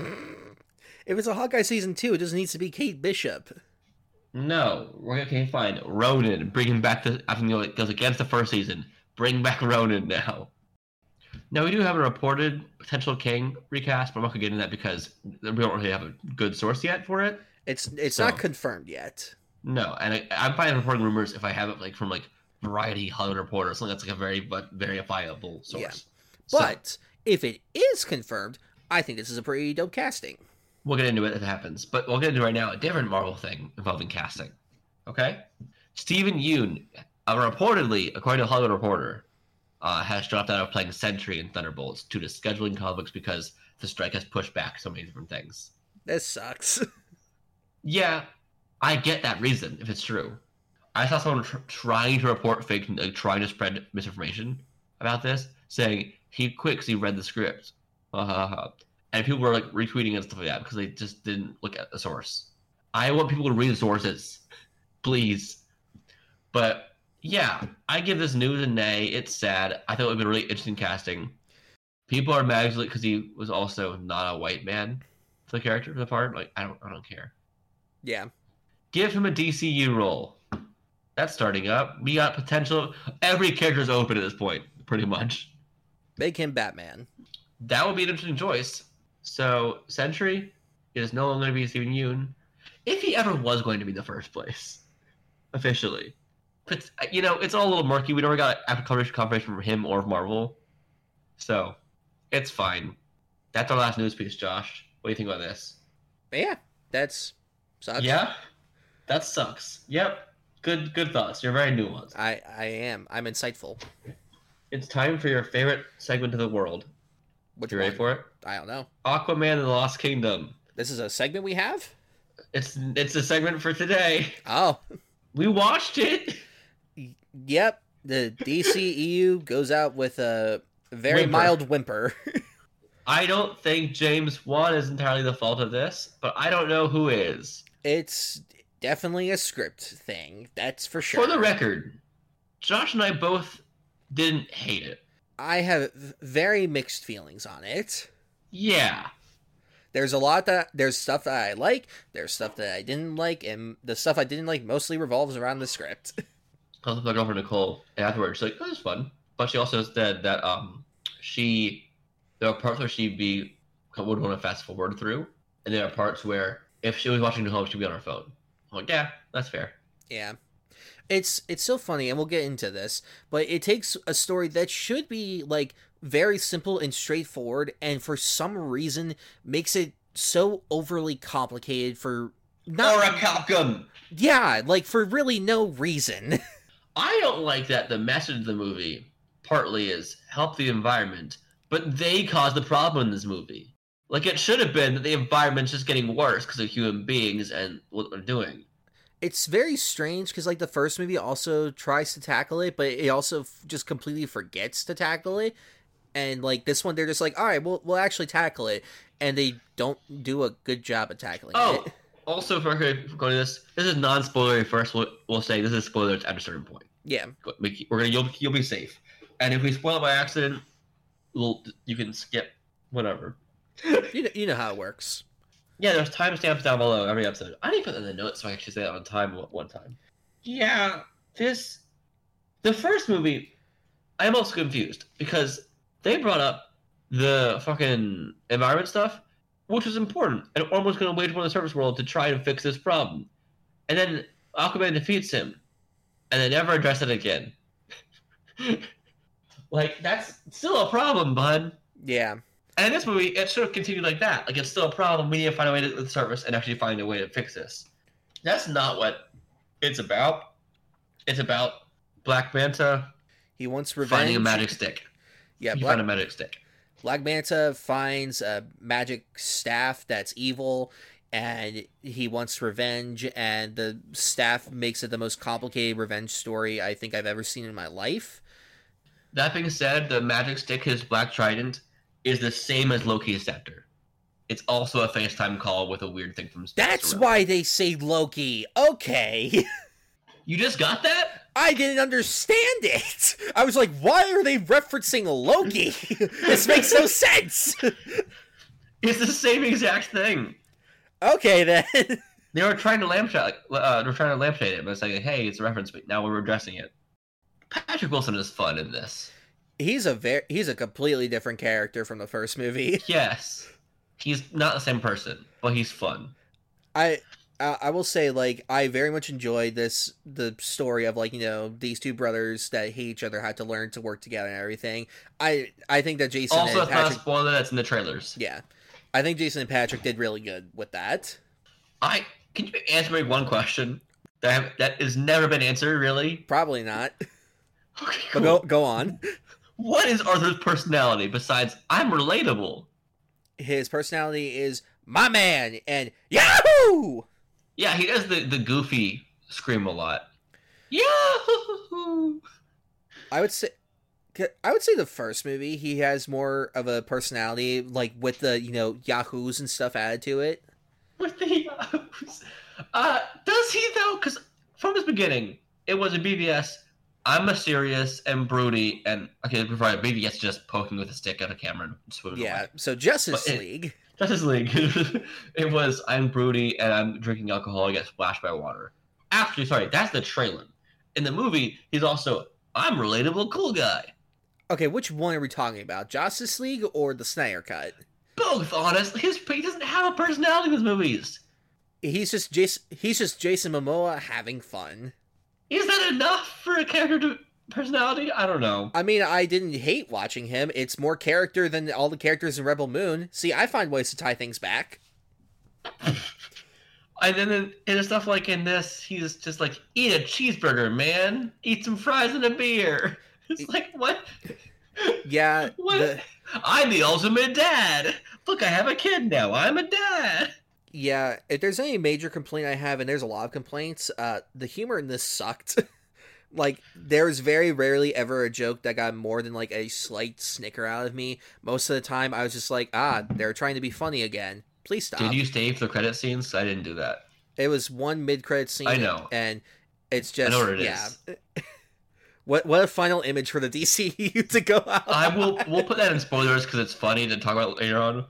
If it's a Hawkeye season two, it just needs to be Kate Bishop. No, we're okay. Fine, Ronin. Bring him back to. I think it goes against the first season. Bring back Ronin now. Now we do have a reported potential Kang recast, but I'm not gonna get into that because we don't really have a good source yet for it. It's it's So- not confirmed yet. No, and I, I'm fine reporting rumors if I have it like from like Variety, Hollywood Reporter, something that's like a very but verifiable source. Yeah. So, But if it is confirmed, I think this is a pretty dope casting. We'll get into it if it happens. But we'll get into right now a different Marvel thing involving casting. Okay, Steven Yeun, uh, reportedly, according to Hollywood Reporter, uh, has dropped out of playing Sentry in Thunderbolts due to scheduling conflicts because the strike has pushed back so many different things. This sucks. Yeah, I get that reason if it's true. I saw someone tr- trying to report fake, like, trying to spread misinformation about this, saying he quit because he read the script. Ha. And people were like retweeting and stuff like that because they just didn't look at the source. I want people to read the sources, please. But yeah, I give this news a nay. It's sad. I thought it would be really interesting casting. People are mad because he was also not a white man for the character for the part. Like I don't, I don't care. yeah. Give him a DCU role. That's starting up. We got potential. Every character's open at this point, pretty much. Make him Batman. That would be an interesting choice. So, Sentry is no longer going to be Steven Yeun, if he ever was going to be the first place, officially. But uh, you know, it's all a little murky. We never got after coverage confirmation from him or Marvel, so it's fine. That's our last news piece, Josh. What do you think about this? Yeah, that's sucks. Yeah, that sucks. Yep. Good, good thoughts. You're very nuanced. I I am. I'm insightful. It's time for your favorite segment of the world. Which You ready one? for it? I don't know. Aquaman and the Lost Kingdom. This is a segment we have. It's it's a segment for today. Oh, We watched it. yep. The DCEU goes out with a very Whimper. mild whimper. I don't think James Wan is entirely the fault of this, but I don't know who is. it's definitely a script thing. That's for sure. For the record, Josh and I both didn't hate it. I have very mixed feelings on it. Yeah. There's a lot that there's stuff that I like, there's stuff that I didn't like, and the stuff I didn't like mostly revolves around the script. I was with my girlfriend Nicole, and afterwards she's like, "Oh, is fun," but she also said that um she there are parts where she'd be would want to fast forward through, and there are parts where if she was watching at home, she'd be on her phone. I'm like, yeah, that's fair. Yeah. It's it's so funny and we'll get into this, but it takes a story that should be like very simple and straightforward and for some reason makes it so overly complicated for not Laura Capcom. Yeah, like for really no reason. I don't like that the message of the movie partly is help the environment, but they caused the problem in this movie. Like it should have been that the environment's just getting worse because of human beings and what they're doing. It's very strange because like the first movie also tries to tackle it, but it also f- just completely forgets to tackle it. And like this one, they're just like, all right, we'll we'll actually tackle it, and they don't do a good job at tackling it. Oh, it. also for, going to this, this is non-spoilery. First, we'll, we'll say this is spoilers at a certain point. Yeah, we- We're gonna you'll you'll be safe, and if we spoil it by accident, we'll you can skip whatever. you know, you know how it works. Yeah, there's timestamps down below every episode. I didn't put that in the notes so I actually say that on time one- one time. Yeah, this the first movie, I'm also confused because they brought up the fucking environment stuff, which was important, and almost going to wage war on the surface world to try and fix this problem, and then Aquaman defeats him, and they never address it again. like that's still a problem, bud. Yeah, And in this movie, it should have continued like that. Like it's still a problem. We need to find a way to the surface and actually find a way to fix this. That's not what it's about. It's about Black Manta he wants revenge. finding a magic stick. Yeah, he Black, found a magic stick. Black Manta finds a magic staff that's evil, and he wants revenge, and the staff makes it the most complicated revenge story I think I've ever seen in my life. That being said, the magic stick, his black trident, is the same as Loki's scepter. It's also a FaceTime call with a weird thing from space. That's around. why they say Loki. Okay. You just got that? I didn't understand it. I was like, why are they referencing Loki? this makes no sense. It's the same exact thing. okay, then. They were trying to lampshade, uh, they were trying to lampshade it, but it's like, hey, it's a reference, but now we're addressing it. Patrick Wilson is fun in this. He's a very he's a completely different character from the first movie. Yes, he's not the same person, but he's fun. I I will say like I very much enjoyed this the story of like you know these two brothers that hate each other had to learn to work together and everything. I I think that Jason also, and that's not a Patrick spoiler that's in the trailers. yeah, I think Jason and Patrick did really good with that. I can you answer me one question that have, that has never been answered, really? Probably not, Okay, but cool. go go on. What is Arthur's personality besides I'm relatable? His personality is my man and Yahoo. Yeah, he does the, the goofy scream a lot. Yahoo! I would say. I would say the first movie he has more of a personality, like with the you know yahoos and stuff added to it. With the yahoos. Uh, does he though? Because from his beginning, it was a BVS. I'm a serious and broody, and okay, before maybe is just poking with a stick at a camera and swimming Yeah, away. so Justice But it- League. Justice League. it was I'm broody and I'm drinking alcohol. I get splashed by water. Actually, sorry, that's the trailer. In the movie, he's also I'm relatable, cool guy. Okay, which one are we talking about? Justice League or the Snyder Cut? Both, honestly. His he doesn't have a personality in his movies. He's just Jason. He's just Jason Momoa having fun. Is that enough for a character to personality? I don't know. I mean, I didn't hate watching him. It's more character than all the characters in Rebel Moon. See, I find ways to tie things back. And then in, in stuff like in this, he's just like, eat a cheeseburger, man. Eat some fries and a beer. It's like, what? Yeah, What? the, I'm the ultimate dad. Look, I have a kid now. I'm a dad. Yeah. If there's any major complaint I have, and there's a lot of complaints, uh, the humor in this sucked. like, there's very rarely ever a joke that got more than like a slight snicker out of me. Most of the time, I was just like, ah, they're trying to be funny again. Please stop. Did you stay for the credit scenes? I didn't do that. It was one mid-credit scene. I know. and it's just I know what it yeah. What what a final image for the DCU to go out. I will. We'll put that in spoilers because it's funny to talk about later on.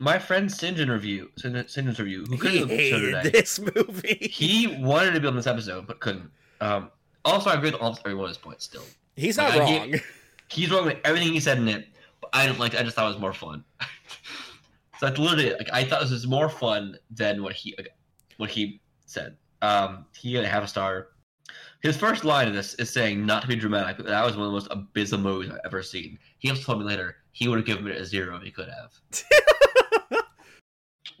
My friend Sinjin review, Sinjin- Sinjin's review, who couldn't be on the show hated today. this movie. He wanted to be on this episode but couldn't. Um, also, I agree with almost every one of his points. Still, He's not I wrong. get- he's wrong with everything he said in it. But I didn't like. I just thought it was more fun. so that's literally like I thought this was more fun than what he what he said. Um, he got a half a star. His first line of this is saying not to be dramatic. But that was one of the most abysmal movies I've ever seen. He also told me later he would have given it a zero if he could have.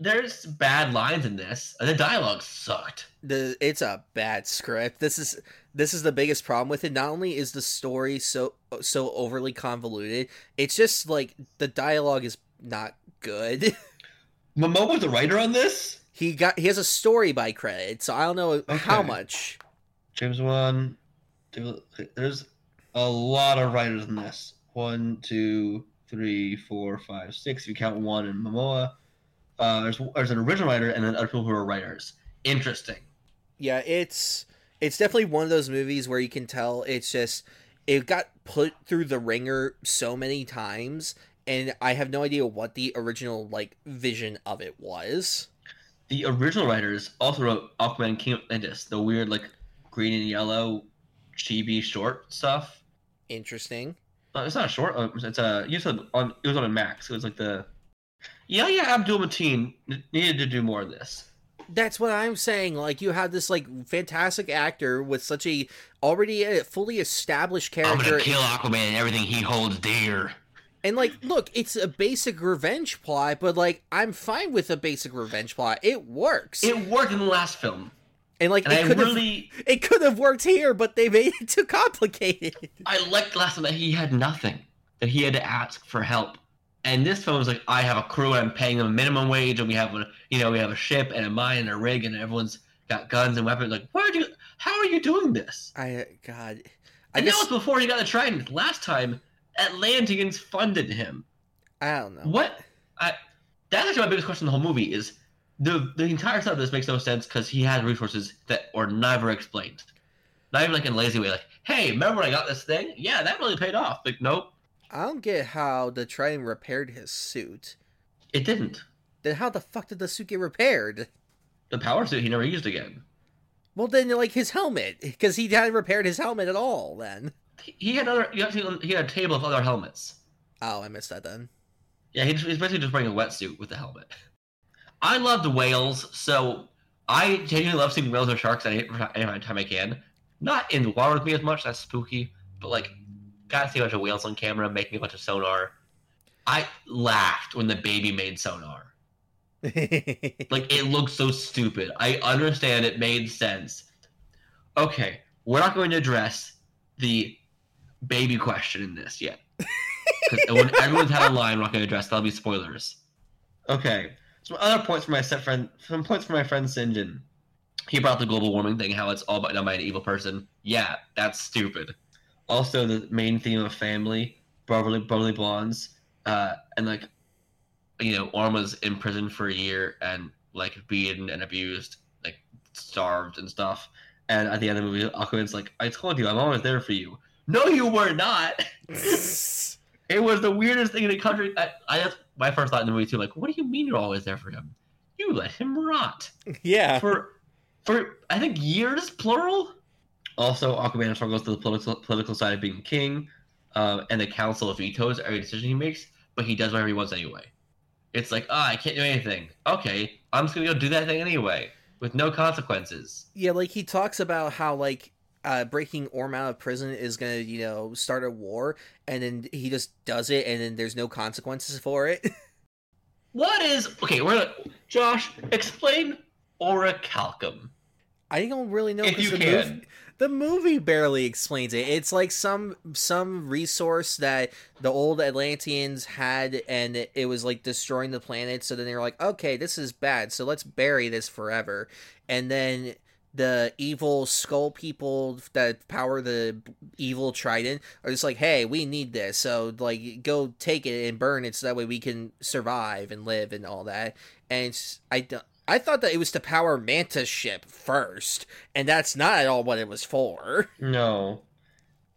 There's bad lines in this, the dialogue sucked. the it's a bad script. This is this is the biggest problem with it. Not only is the story so so overly convoluted, it's just like the dialogue is not good. Momoa was the writer on this. he got he has a story by credit, so I don't know how much. James Wan. There's a lot of writers in this. One, two, three, four, five, six. If you count one in Momoa. Uh, there's there's an original writer and then other people who are writers. Interesting. Yeah, it's it's definitely one of those movies where you can tell it's just it got put through the ringer so many times and I have no idea what the original like vision of it was. The original writers also wrote Aquaman King of Atlantis, the weird like green and yellow chibi short stuff. Interesting. Uh, it's not a short. Uh, it's a you said on it was on a Max. It was like the yeah yeah Abdul Mateen needed to do more of this. That's what I'm saying. Like you have this like fantastic actor with such a already a fully established character. I'm gonna kill Aquaman and everything he holds dear. and like look, it's a basic revenge plot, but like I'm fine with a basic revenge plot. It works. It worked in the last film, and like and it I could have really it could have worked here, but they made it too complicated. I liked last time that he had nothing, that he had to ask for help. And this film is like, I have a crew and I'm paying them minimum wage, and we have a you know we have a ship and a mine and a rig, and everyone's got guns and weapons. Like, where are you? How are you doing this? I God, I And guess that was before he got the Trident. Last time, Atlanteans funded him. I don't know. What? I that's actually my biggest question in the whole movie is the the entire stuff of this makes no sense because he has resources that were never explained. Not even like in a lazy way, like, hey, remember when I got this thing? Yeah, that really paid off. Like, nope, I don't get how the Trident repaired his suit. it didn't. Then how the fuck did the suit get repaired? The power suit he never used again. Well, then like his helmet, because he hadn't repaired his helmet at all. Then. He- had other. He had a table of other helmets. Oh, I missed that then. Yeah, he's, he's basically just wearing a wetsuit with a helmet. I love the whales, so I genuinely love seeing whales or sharks any, any time I can. Not in the water with me as much, that's spooky, but like, gotta see a bunch of whales on camera making a bunch of sonar. I laughed when the baby made sonar. Like, it looked so stupid. I understand it made sense. Okay, we're not going to address the baby question in this yet. Because when everyone's had a line, we're not going to address. That'll be spoilers. Okay. Some other points for my set friend. Some points for my friend Sinjin. He brought the global warming thing, how it's all about done by an evil person. Yeah, that's stupid. Also, the main theme of family, brotherly, brotherly bonds, uh, and like, you know, Orma's in prison for a year and like beaten and abused, like starved and stuff. And at the end of the movie, Aquaman's like, "I told you, I'm always there for you." No, you were not. It was the weirdest thing in the country. I, I just, my first thought in the movie too, like, what do you mean you're always there for him? You let him rot yeah. for for I think years plural. Also, Aquaman struggles to the political political side of being king, um, and the council of vetoes every decision he makes, but he does whatever he wants anyway. It's like, ah, I can't do anything. Okay, I'm just gonna go do that thing anyway with no consequences. Yeah, like he talks about how like uh, breaking Orm out of prison is gonna, you know, start a war, and then he just does it, and then there's no consequences for it. What is okay? We're gonna, Josh. Explain orichalcum. I don't really know If you can. movie, the movie barely explains it. It's like some some resource that the old Atlanteans had, and it, was like destroying the planet. So then they were like, "Okay, this is bad. So let's bury this forever." And then the evil skull people that power the evil trident are just like, "Hey, we need this. So like, go take it and burn it, so that way we can survive and live and all that." And I don't. I thought that it was to power Manta's ship first, and that's not at all what it was for. No.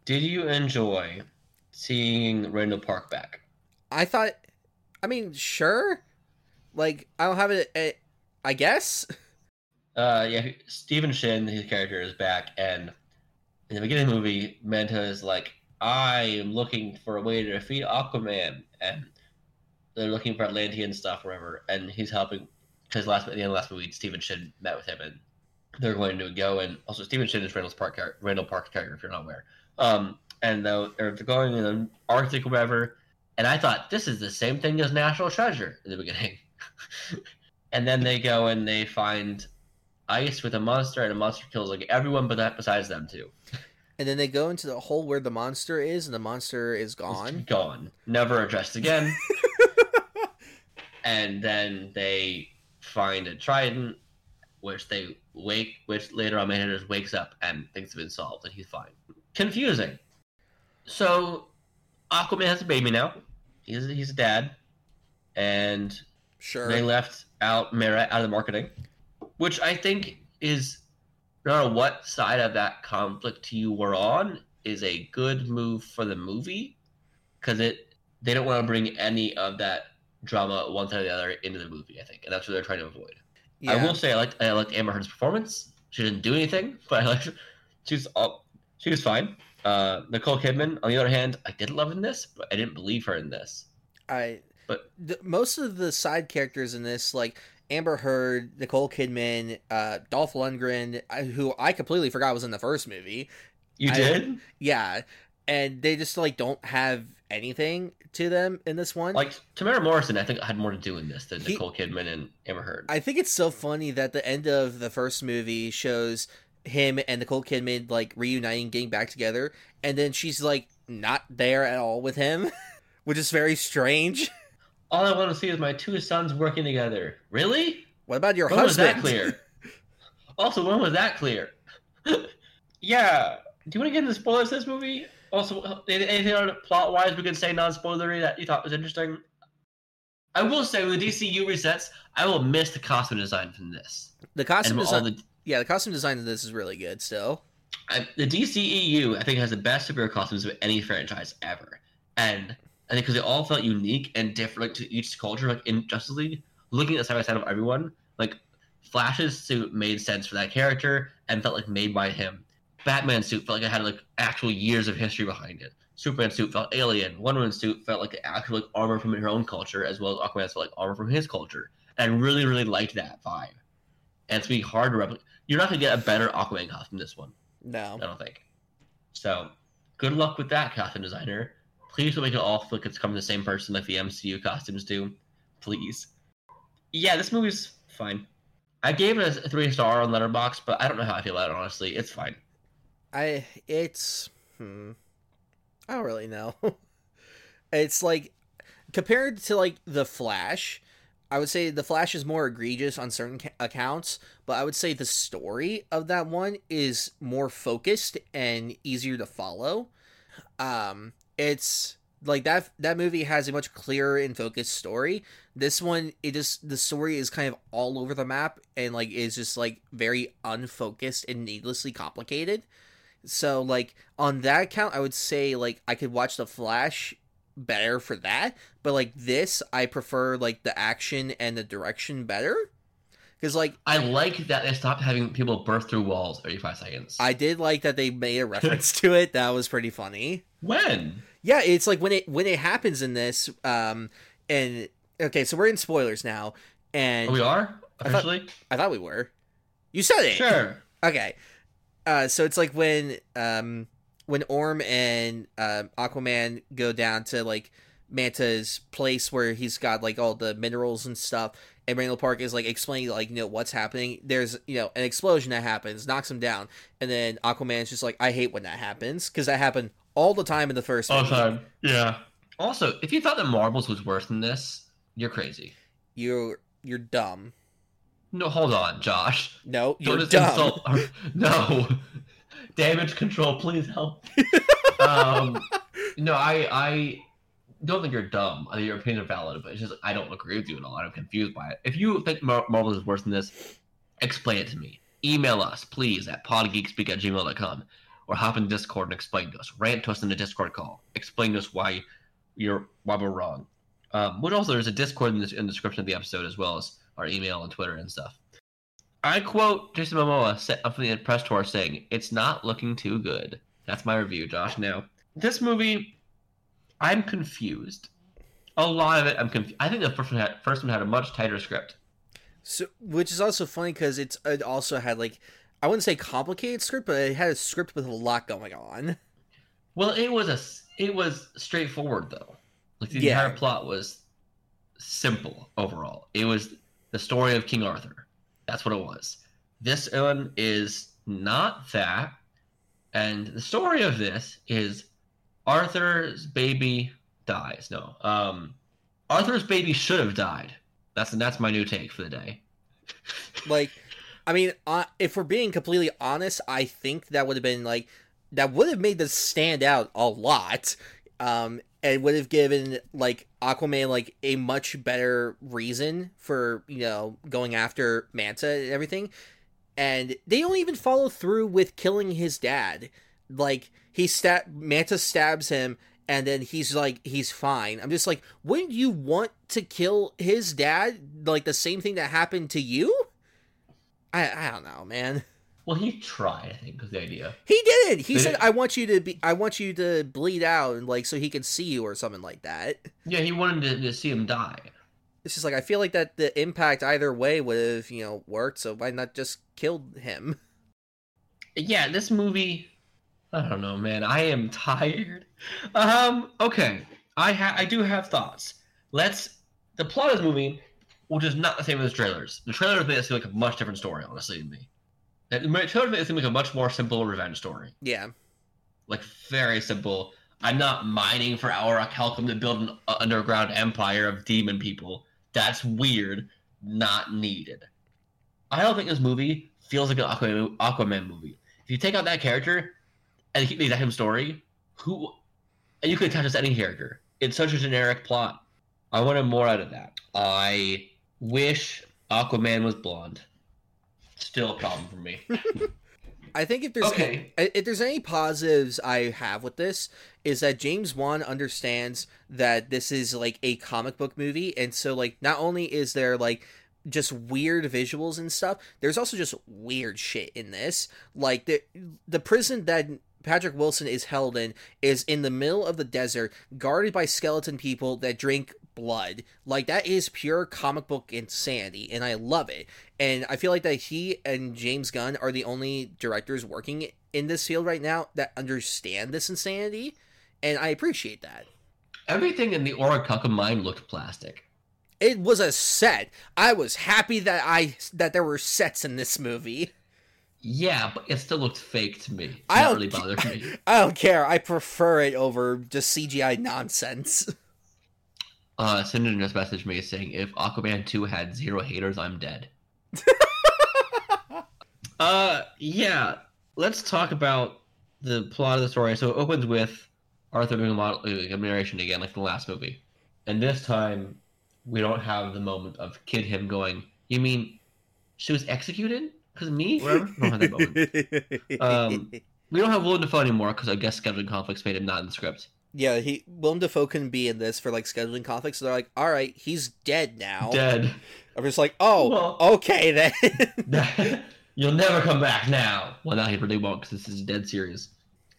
Did you enjoy seeing Randall Park back? I thought, I mean, sure, like I don't have it. eh, I guess. Uh, yeah, Stephen Shin, his character, is back, and in the beginning of the movie, Manta is like, "I am looking for a way to defeat Aquaman," and they're looking for Atlantean stuff, wherever, and he's helping. Because last at the end of last movie, Stephen Shin met with him, and they're going to go. And also, Stephen Shin is Randall's Park, Randall Park's character, if you're not aware. Um, and though they're going in the Arctic, or whatever, and I thought this is the same thing as National Treasure in the beginning. and then they go and they find ice with a monster, and a monster kills like everyone but that besides them too. And then they go into the hole where the monster is, and the monster is It's gone. Gone. Never addressed again. and then they find a trident, which they wake, which later on Manhunter wakes up and things have been solved, and he's fine. Confusing. So, Aquaman has a baby now. He's he's a dad, and Sure. they left out Mara out of the marketing, which I think is no matter what side of that conflict you were on is a good move for the movie because it they don't want to bring any of that drama one side or the other into the movie. I think, and that's what they're trying to avoid. yeah. I will say I liked I liked Amber Heard's performance. She didn't do anything, but I liked she was all, she was fine. Uh, Nicole Kidman, on the other hand, I did love in this, but I didn't believe her in this. I But- the, most of the side characters in this, like Amber Heard, Nicole Kidman, uh, Dolph Lundgren, I- who I completely forgot was in the first movie. You I- did Yeah, and they just like don't have anything to them in this one. like Temuera Morrison. I think had more to do in this than He- Nicole Kidman and Amber Heard. I think it's so funny that the end of the first movie shows him and Nicole Kidman like reuniting, getting back together, and then she's like not there at all with him, which is very strange. All I want to see is my two sons working together. Really? What about your When was that clear? also, when was that clear? yeah. Do you want to get into spoilers this movie? Also, anything on plot wise we can say non spoilery that you thought was interesting? I will say, when the DCU resets, I will miss the costume design from this. The costume design. the Yeah, the costume design of this is really good. Still. I, the DCEU, I think, has the best superhero costumes of any franchise ever, and I think because they all felt unique and different to each culture. Like in Justice League, looking at the side by side of everyone, like Flash's suit made sense for that character and felt like made by him. Batman's suit felt like it had like actual years of history behind it. Superman suit felt alien. Wonder Woman suit felt like actual like armor from her own culture, as well as Aquaman's felt like armor from his culture. And I really, really liked that vibe. And it's gonna be hard to replicate. You're not gonna get a better Aquaman costume than this one. No. I don't think. So, good luck with that, costume designer. Please don't make it all look it's coming the same person like the MCU costumes do. Please. Yeah, this movie's fine. I gave it a three star on Letterboxd, but I don't know how I feel about it. Honestly, it's fine. I it's hmm. I don't really know. it's like compared to like the Flash, I would say the Flash is more egregious on certain ca- accounts, but I would say the story of that one is more focused and easier to follow. Um it's like that that movie has a much clearer and focused story. This one it just the story is kind of all over the map and like is just like very unfocused and needlessly complicated. So like on that account, I would say like I could watch The Flash better for that, but like this, I prefer like the action and the direction better. Because like I like that they stopped having people burst through walls every five seconds. I did like that they made a reference to it. That was pretty funny. when? Yeah, it's like when it when it happens in this, um, and okay, so we're in spoilers now, and Oh, we are I thought- officially. I thought we were. You said it. Sure. Okay. Uh, so it's like when um when Orm and um Aquaman go down to like Manta's place where he's got like all the minerals and stuff, and Randall Park is like explaining like you know what's happening. There's you know an explosion that happens, knocks him down, and then Aquaman's just like I hate when that happens because that happened all the time in the first. All time. Yeah. Also, if you thought that Marvels was worse than this, you're crazy. You're you're dumb. No, hold on, Josh. No, Don't you're just dumb. insult- no. Damage control, please help. um, no, I I don't think you're dumb. I think your opinions are valid, but it's just I don't agree with you at all. I'm confused by it. If you think Mar- Marvel is worse than this, explain it to me. Email us, please, at podgeekspeak at gmail.com or hop in Discord and explain to us. Rant to us in the Discord call. Explain to us why you're why we're wrong. Um, but also, there's a Discord in the, in the description of the episode as well as our email and Twitter and stuff. I quote Jason Momoa sa- from the press tour saying, "It's not looking too good." That's my review, Josh. Now, this movie, I'm confused. A lot of it, I'm confused. I think the first one had first one had a much tighter script. So, which is also funny because it's it also had like I wouldn't say complicated script, but it had a script with a lot going on. Well, it was a it was straightforward though. Like the Yeah. entire plot was simple overall. It was the story of King Arthur. That's what it was. This one is not that, and the story of this is Arthur's baby dies. No, um, Arthur's baby should have died. That's that's my new take for the day. Like, I mean, uh, if we're being completely honest, I think that would have been like that would have made this stand out a lot. Um, and would have given like Aquaman like a much better reason for you know going after Manta and everything. And they don't even follow through with killing his dad. Like he stab Manta stabs him and then he's like he's fine. I'm just like, wouldn't you want to kill his dad? Like the same thing that happened to you? I I don't know, man. Well, he tried. I think was the idea. He did. It. He Did said, it? "I want you to be. I want you to bleed out, and like so he can see you or something like that." Yeah, he wanted to, to see him die. It's just like I feel like that the impact either way would have you know worked. So why not just killed him? yeah, this movie. I don't know, man. I am tired. Um. Okay. I ha- I do have thoughts. Let's. The plot of this movie, which is not the same as the trailers. The trailers made it seem like a much different story, honestly, to me. The trailers made it seem like a much more simple revenge story. Yeah, Like very simple. I'm not mining for Orichalcum to build an uh, underground empire of demon people. That's weird. Not needed. I don't think this movie feels like an Aquaman, Aquaman movie. If you take out that character and keep the exact same story, who and you could attach this to any character. It's such a generic plot. I wanted more out of that. I wish Aquaman was blonde. Still a problem for me. I think if there's Okay. any, if there's any positives I have with this is that James Wan understands that this is like a comic book movie, and so like not only is there like just weird visuals and stuff, there's also just weird shit in this. Like the the prison that Patrick Wilson is held in is in the middle of the desert, guarded by skeleton people that drink blood. Like that is pure comic book insanity, and I love it. And I feel like that he and James Gunn are the only directors working in this field right now that understand this insanity, and I appreciate that. Everything in the Orichalcum mine looked plastic. It was a set. I was happy that I that there were sets in this movie. Yeah, but it still looked fake to me. It I don't really bothered me. I don't care. I prefer it over just CGI nonsense. Uh, Cinder just messaged me saying, if Aquaman 2 had zero haters, I'm dead. uh, yeah. Let's talk about the plot of the story. So it opens with Arthur doing a, model, uh, a narration again, like the last movie. And this time, we don't have the moment of Kid him going, You mean she was executed? Because of me? Whatever. We don't have that moment. Um, We don't have Willem Dafoe anymore because I guess scheduling conflicts made him not in the script. Yeah, he Willem Dafoe couldn't be in this for like scheduling conflicts. So they're like, "All right, he's dead now." Dead. I'm just like, "Oh, Well- okay then." You'll never come back now. Well, now he really won't because this is a dead series.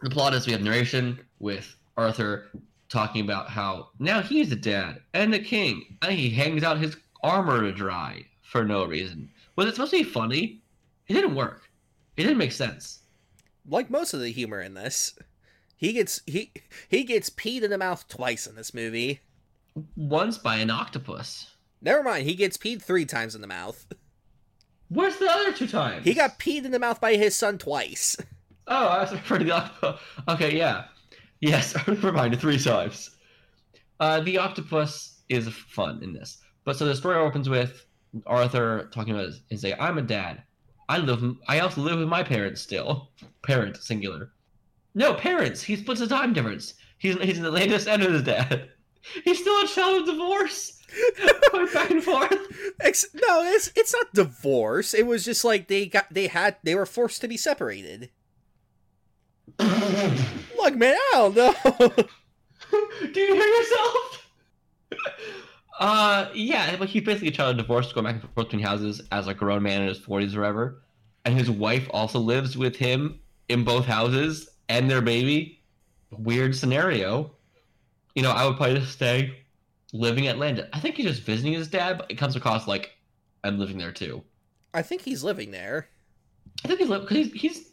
The plot is we have narration with Arthur talking about how now he's a dad and a king, and he hangs out his armor to dry for no reason. Was it supposed to be funny? It didn't work. It didn't make sense. like most of the humor in this, he gets he he gets peed in the mouth twice in this movie. Once by an octopus. Never mind, he gets peed three times in the mouth. Where's the other two times? He got peed in the mouth by his son twice. Oh, I was referring to the octopus. Okay, yeah. Yes, I was reminded three times. Uh, the octopus is fun in this. But so the story opens with Arthur talking about his, his say, I'm a dad. I live I also live with my parents still. Parent, singular. No, parents. He splits the time difference. He's he's in Atlantis and his dad. He's still a child of divorce. Going back and forth. No, it's it's not divorce. It was just like they got they had they were forced to be separated. Look, man, I don't know. Do you hear yourself? uh, yeah, but he's basically a child of divorce, going back and forth between houses as like a grown man in his forties or whatever, and his wife also lives with him in both houses and their baby. Weird scenario. You know, I would probably just stay living at Atlanta. I think he's just visiting his dad, but it comes across like I'm living there too. I think he's living there. I think he's because he's, he's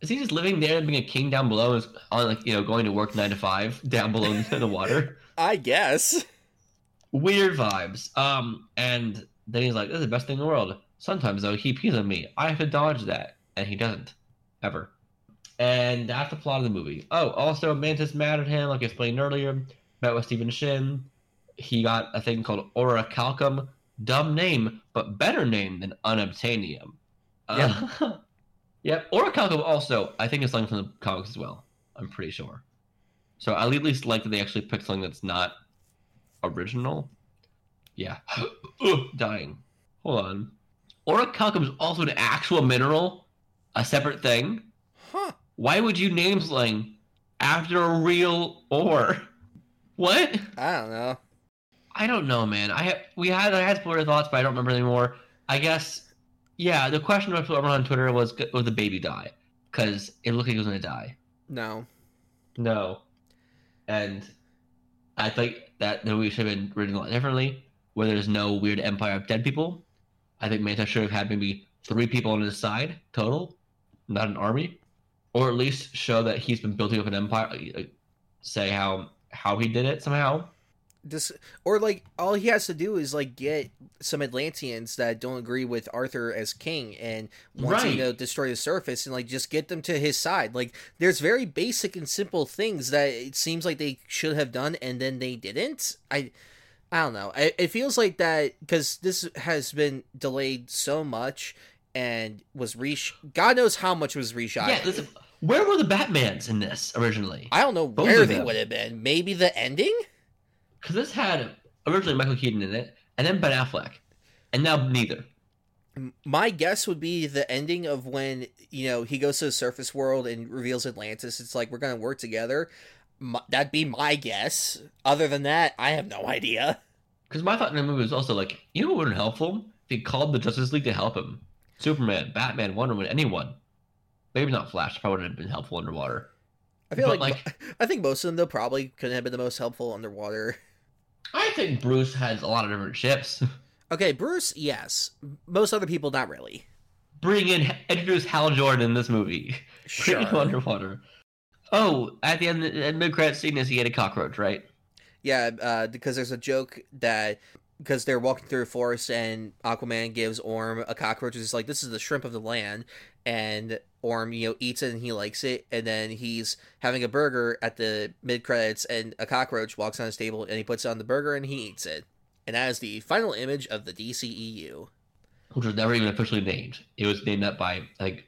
is he just living there and being a king down below, is on like you know going to work nine to five down below in the water. I guess. weird vibes. Um, and then he's like, "This is the best thing in the world." Sometimes though, he pees on me. I have to dodge that, and he doesn't ever. And that's the plot of the movie. Oh, also Manta's mad at him, like I explained earlier. Met with Stephen Shin. He got a thing called Orichalcum. Dumb name, but better name than Unobtainium. Yeah. Uh, yep. Calcum. also, I think, is something from the comics as well. I'm pretty sure. So I at least like that they actually picked something that's not original. Yeah. Ugh, dying. Hold on. Orichalcum is also an actual mineral, a separate thing. Huh. Why would you name something after a real ore? What? I don't know. I don't know, man. I have we had I had spoiler thoughts, but I don't remember anymore. I guess, yeah. The question of everyone on Twitter was, "Would the baby die?" Because it looked like it was gonna die. No. No. And I think that the movie should have been written a lot differently, where there's no weird empire of dead people. I think Manta should have had maybe three people on his side total, not an army, or at least show that he's been building up an empire. Say how how he did it somehow. Just or like all he has to do is like get some Atlanteans that don't agree with Arthur as king and want to Right. know destroy the surface and like just get them to his side. Like there's very basic and simple things that it seems like they should have done and then they didn't. I I don't know. It feels like that because this has been delayed so much and was resh. God knows how much was reshot. Yeah, listen, where were the Batmans in this originally? I don't know Both where they would have been. Maybe the ending. Because this had originally Michael Keaton in it, and then Ben Affleck, and now neither. My guess would be the ending of when you know he goes to the surface world and reveals Atlantis. It's like we're gonna work together. My, that'd be my guess. Other than that, I have no idea. Because my thought in the movie was also like, you know what would have been helpful? If he called the Justice League to help him. Superman, Batman, Wonder Woman, anyone. Maybe not Flash, probably would have been helpful underwater. I feel But, like, I think most of them though probably couldn't have been the most helpful underwater. I think Bruce has a lot of different ships. Okay, Bruce, yes. Most other people, not really. Bring in, introduce Hal Jordan in this movie. Bring him Sure. underwater. Oh, at the end, at mid credit scene is he had a cockroach, right? Yeah, uh, because there's a joke that because they're walking through a forest and Aquaman gives Orm a cockroach. He's like, "This is the shrimp of the land," and Orm, you know, eats it and he likes it. And then he's having a burger at the mid credits, and a cockroach walks on his table and he puts it on the burger and he eats it. And that is the final image of the DCEU. Which was never even officially named. It was named that by like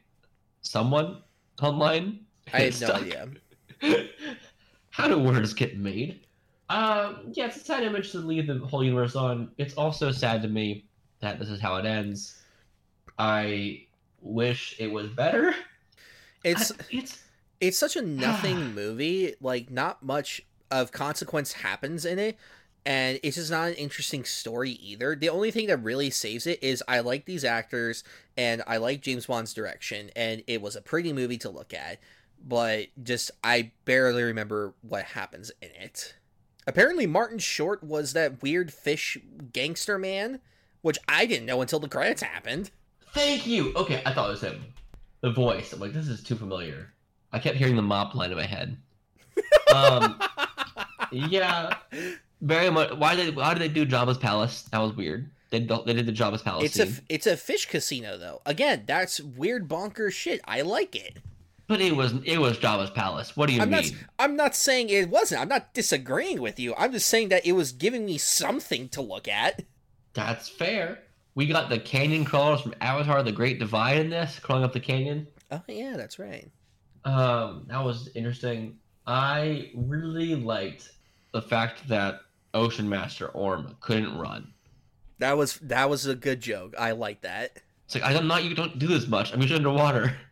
someone online. I have no idea. How do words get made? Um, yeah, it's a sad image to leave the whole universe on. It's also sad to me that this is how it ends. I wish it was better. It's I- it's it's such a nothing movie like not much of consequence happens in it and it's just not an interesting story either the only thing that really saves it is i like these actors and i like james wan's direction and it was a pretty movie to look at but just i barely remember what happens in it apparently martin short was that weird fish gangster man which i didn't know until the credits happened thank you. Okay, I thought it was him. The voice. I'm like, this is too familiar. I kept hearing the mop line in my head. Um, yeah, very much. Why did why did they do Jabba's palace? That was weird. They don't- they did the Jabba's palace. It's a it's a fish casino though. Again, that's weird bonkers shit. I like it. But it was it was Jabba's palace. What do you I'm mean? not I'm not saying it wasn't. I'm not disagreeing with you. I'm just saying that it was giving me something to look at. That's fair. We got the canyon crawlers from Avatar: The Great Divide in this, crawling up the canyon. Oh yeah, that's right. Um, that was interesting. I really liked the fact that Ocean Master Orm couldn't run. That was that was a good joke. I like that. It's like I'm not. You don't do this much. I'm usually underwater.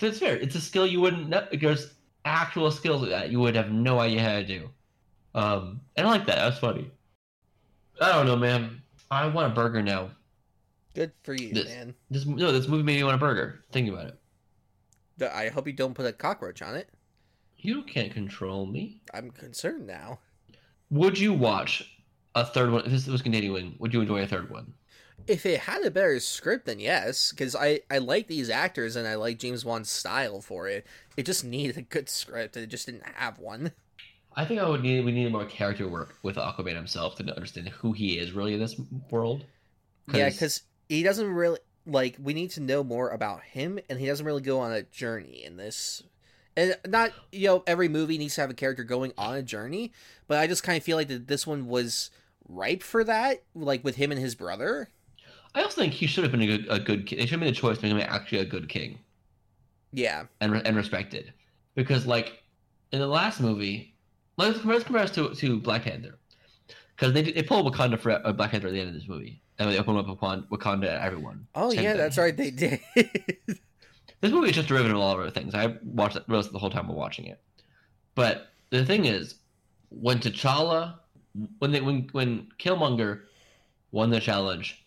Because it's fair. It's a skill you wouldn't. know. There's actual skills that you would have no idea how to do. Um, and I like that. That's funny. I don't know, man. I want a burger now. Good for you, This- man. This no, this movie made me want a burger. Thinking about it. I hope you don't put a cockroach on it. You can't control me. I'm concerned now. Would you watch a third one? If this was continuing, would you enjoy a third one? If it had a better script, then yes, because I I like these actors and I like James Wan's style for it. It just needed a good script, and it just didn't have one. I think I would need we need more character work with Aquaman himself to understand who he is really in this world. Yeah, because he doesn't really like. We need to know more about him, and he doesn't really go on a journey in this. And not you know every movie needs to have a character going on a journey, but I just kind of feel like that this one was ripe for that, like with him and his brother. I also think he should have been a good, a good king. They should have made a choice to make him actually a good king Yeah, and and respected, because like in the last movie, let's compare, let's compare us to to Black Panther, because they they pull Wakanda for uh, Black Panther at the end of this movie, and they open up upon Wakanda to everyone. Oh yeah, thing. that's right. They did. This movie is just derivative of all of other things. I watched it realized the whole time we're watching it. But the thing is, when T'Challa, when they when when Killmonger won the challenge,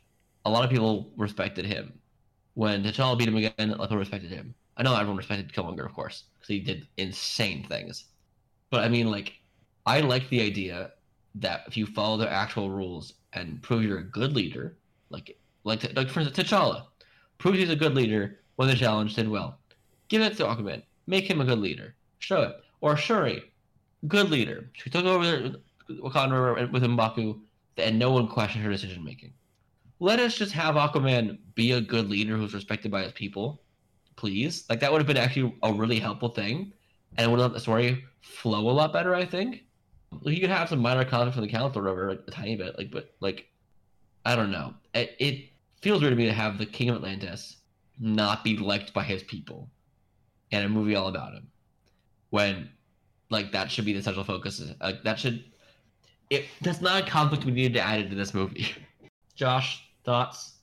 a lot of people respected him. When T'Challa beat him again, a lot of people respected him. I know everyone respected Killmonger, of course, because he did insane things. But I mean, like, I like the idea that if you follow the actual rules and prove you're a good leader, like like like for instance, T'Challa, proves he's a good leader, when the challenge, did well. Give it to Aquaman. Make him a good leader. Show it. Or Shuri, good leader. She took over Wakanda with M'Baku, and no one questioned her decision making. Let us just have Aquaman be a good leader who's respected by his people, please. Like that would have been actually a really helpful thing, and would have let the story flow a lot better. I think. You could have some minor conflict from the council or like, a tiny bit, like, but like, I don't know. It, it feels weird to me to have the King of Atlantis not be liked by his people, and a movie all about him, when like that should be the central focus. Like that should. It that's not a conflict we needed to add into this movie. Josh, thoughts?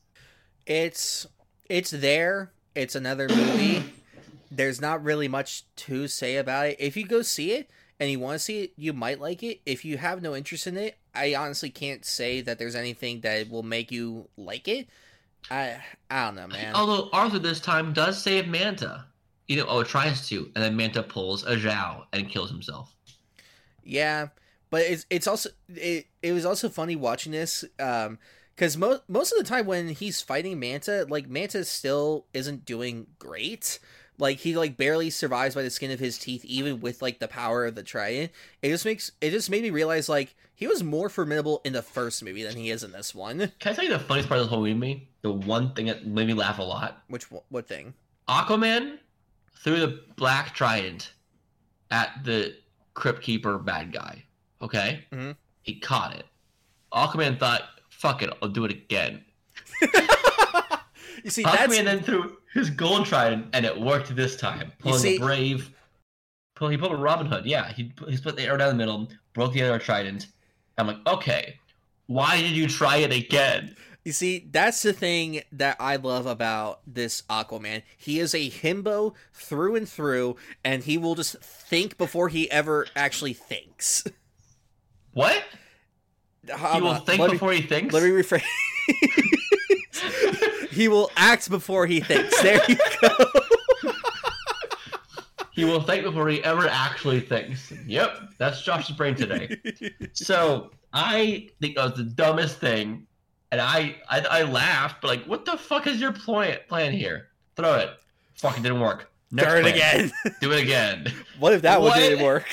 It's it's there. It's another movie. There's not really much to say about it. If you go see it and you want to see it, you might like it. If you have no interest in it, I honestly can't say that there's anything that will make you like it. I I don't know, man. Although Arthur this time does save Manta. You know, oh, tries to, and then Manta pulls a Zhao and kills himself. Yeah, but it's it's also it, it was also funny watching this um because most most of the time when he's fighting Manta, like Manta still isn't doing great. Like he like barely survives by the skin of his teeth, even with like the power of the trident. It just makes it just made me realize like he was more formidable in the first movie than he is in this one. Can I tell you the funniest part of the whole movie? The one thing that made me laugh a lot. Which what thing? Aquaman threw the black trident at the crypt keeper bad guy. Okay, Mhm. he caught it. Aquaman thought, "Fuck it, I'll do it again." You see, that's Aquaman then threw his golden trident, and it worked this time. Pulling see- a brave. Pull, he pulled a Robin Hood. Yeah, he he split the arrow down the middle, broke the other trident. I'm like, okay, why did you try it again? You see, that's the thing that I love about this Aquaman. He is a himbo through and through, and he will just think before he ever actually thinks. What? He will think let before me, he thinks. Let me rephrase. he will act before he thinks. There you go. He will think before he ever actually thinks. Yep, that's Josh's brain today. so I think that was the dumbest thing, and I, I I laughed, but like, what the fuck is your plan plan here? Throw it. Fucking didn't work. Next Turn plan. again. Do it again. What if that one didn't work?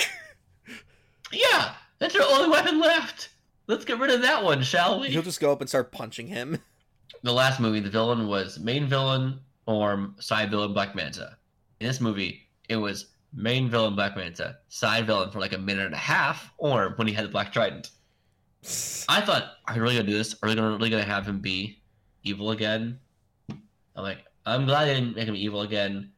Yeah, that's your only weapon left. Let's get rid of that one, shall we? He'll just go up and start punching him. the last movie, the villain was main villain or side villain Black Manta. In this movie, it was main villain Black Manta, side villain for like a minute and a half, or when he had the Black Trident. I thought, are they really gonna do this? Are they gonna really gonna have him be evil again? I'm like, I'm glad they didn't make him evil again.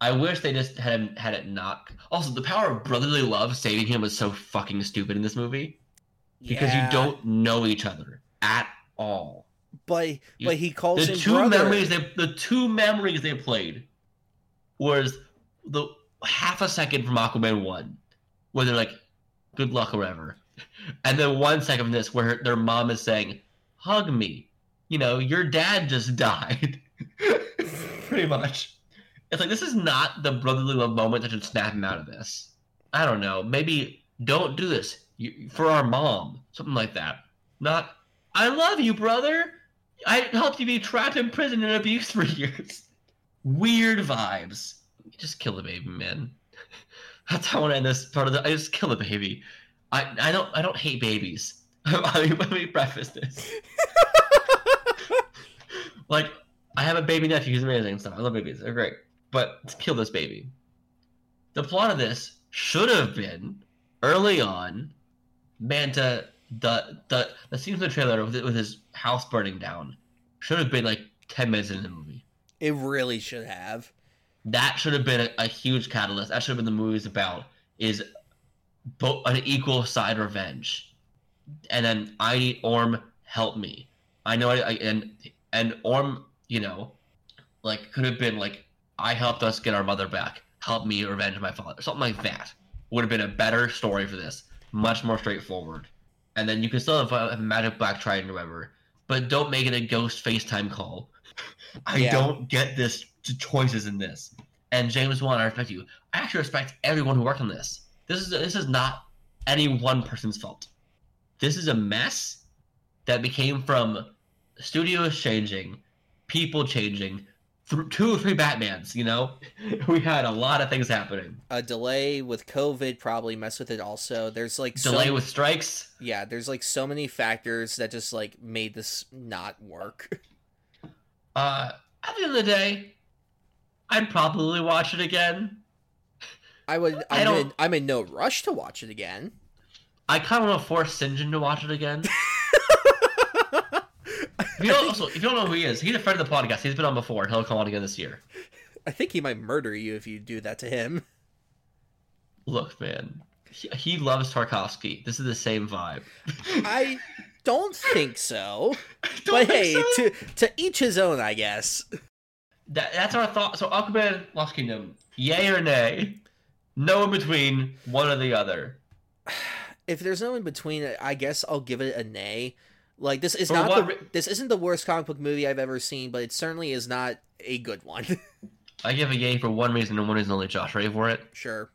I wish they just had him had it not. Also, the power of brotherly love saving him was so fucking stupid in this movie because Yeah. you don't know each other at all. But You- but he calls the two brother. memories they the two memories they played was the half a second from Aquaman one, where they're like, "Good luck" or whatever, and then one second from this where their mom is saying, "Hug me," you know, your dad just died, pretty much. It's like this is not the brotherly love moment that should snap him out of this. I don't know. Maybe don't do this for our mom, something like that. Not, I love you, brother. I helped you be trapped in prison and abused for years. Weird vibes. Just kill the baby, man. That's how I want to end this part of the. I just kill the baby. I I don't I don't hate babies. Let me preface this. like I have a baby nephew who's amazing stuff. I love babies. They're great. But let's kill this baby. The plot of this should have been early on. Manta the the the scenes in the trailer with, with his house burning down should have been like 10 minutes into the movie. It really should have. that should have been a, a huge catalyst. That should have been the movie's about is both an equal side revenge. And then i need orm help me. I know I, I and and orm you know like could have been like i helped us get our mother back. Help me revenge my father. Something like that would have been a better story for this much more straightforward. And then you can still have a magic black trident or whatever but don't make it a ghost facetime call. I Yeah. don't get this t- choices in this. And james wan i respect you. I actually respect everyone who worked on this. This is this is not any one person's fault. This is a mess that became from studios changing people changing th- two or three Batmans. You know, we had a lot of things happening. A delay with COVID probably messed with it. Also, there's like so- Delay with strikes. yeah, there's like so many factors that just like made this not work. Uh, at the end of the day, I'd probably watch it again. I would. I I'm, don't- in, I'm in no rush to watch it again. I kind of want to force Sinjin to watch it again. If you, don't, also, if you don't know who he is, he's a friend of the podcast. He's been on before, and he'll come on again this year. I think he might murder you if you do that to him. Look, man, he, he loves Tarkovsky. This is the same vibe. I don't think so. Don't but hey, so? to to each his own, I guess. That, that's our thought. So Aquaman, Lost Kingdom, yay or nay? No in between, one or the other. If there's no in between, I guess I'll give it a nay. Like this is For not what the, this isn't the worst comic book movie I've ever seen, but it certainly is not a good one. I give a yay for one reason and one reason only. Josh, ready for it? sure,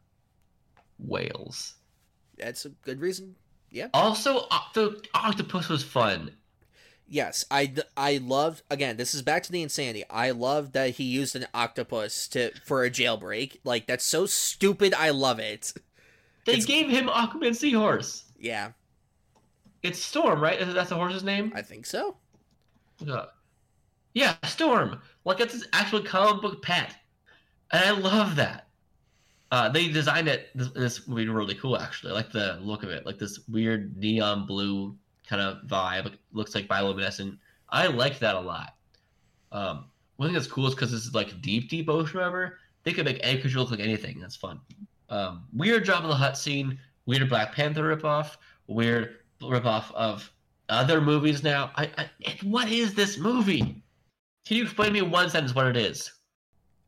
Whales. that's a good reason. Yeah. Also, the octopus was fun. Yes, I I loved again. This is back to the insanity. I love that he used an octopus to for a jailbreak. Like that's so stupid. I love it. They It's- gave him Aquaman Seahorse. Yeah, It's Storm, right? Is That's the horse's name? I think so. Yeah. Yeah, Storm. Like it's his actual comic book pet, and I love that. Uh, they designed it. This, this be really cool, actually. I like the look of it, like this weird neon blue kind of vibe. It looks like bioluminescent. I like that a lot. Um, one thing that's cool is because this is like deep, deep ocean. Remember, they could make any creature look like anything. That's fun. Um, weird Jabba the Hutt scene. Weird Black Panther ripoff. Weird ripoff of other movies now. I, I what is this movie? Can you explain me in one sentence what it is?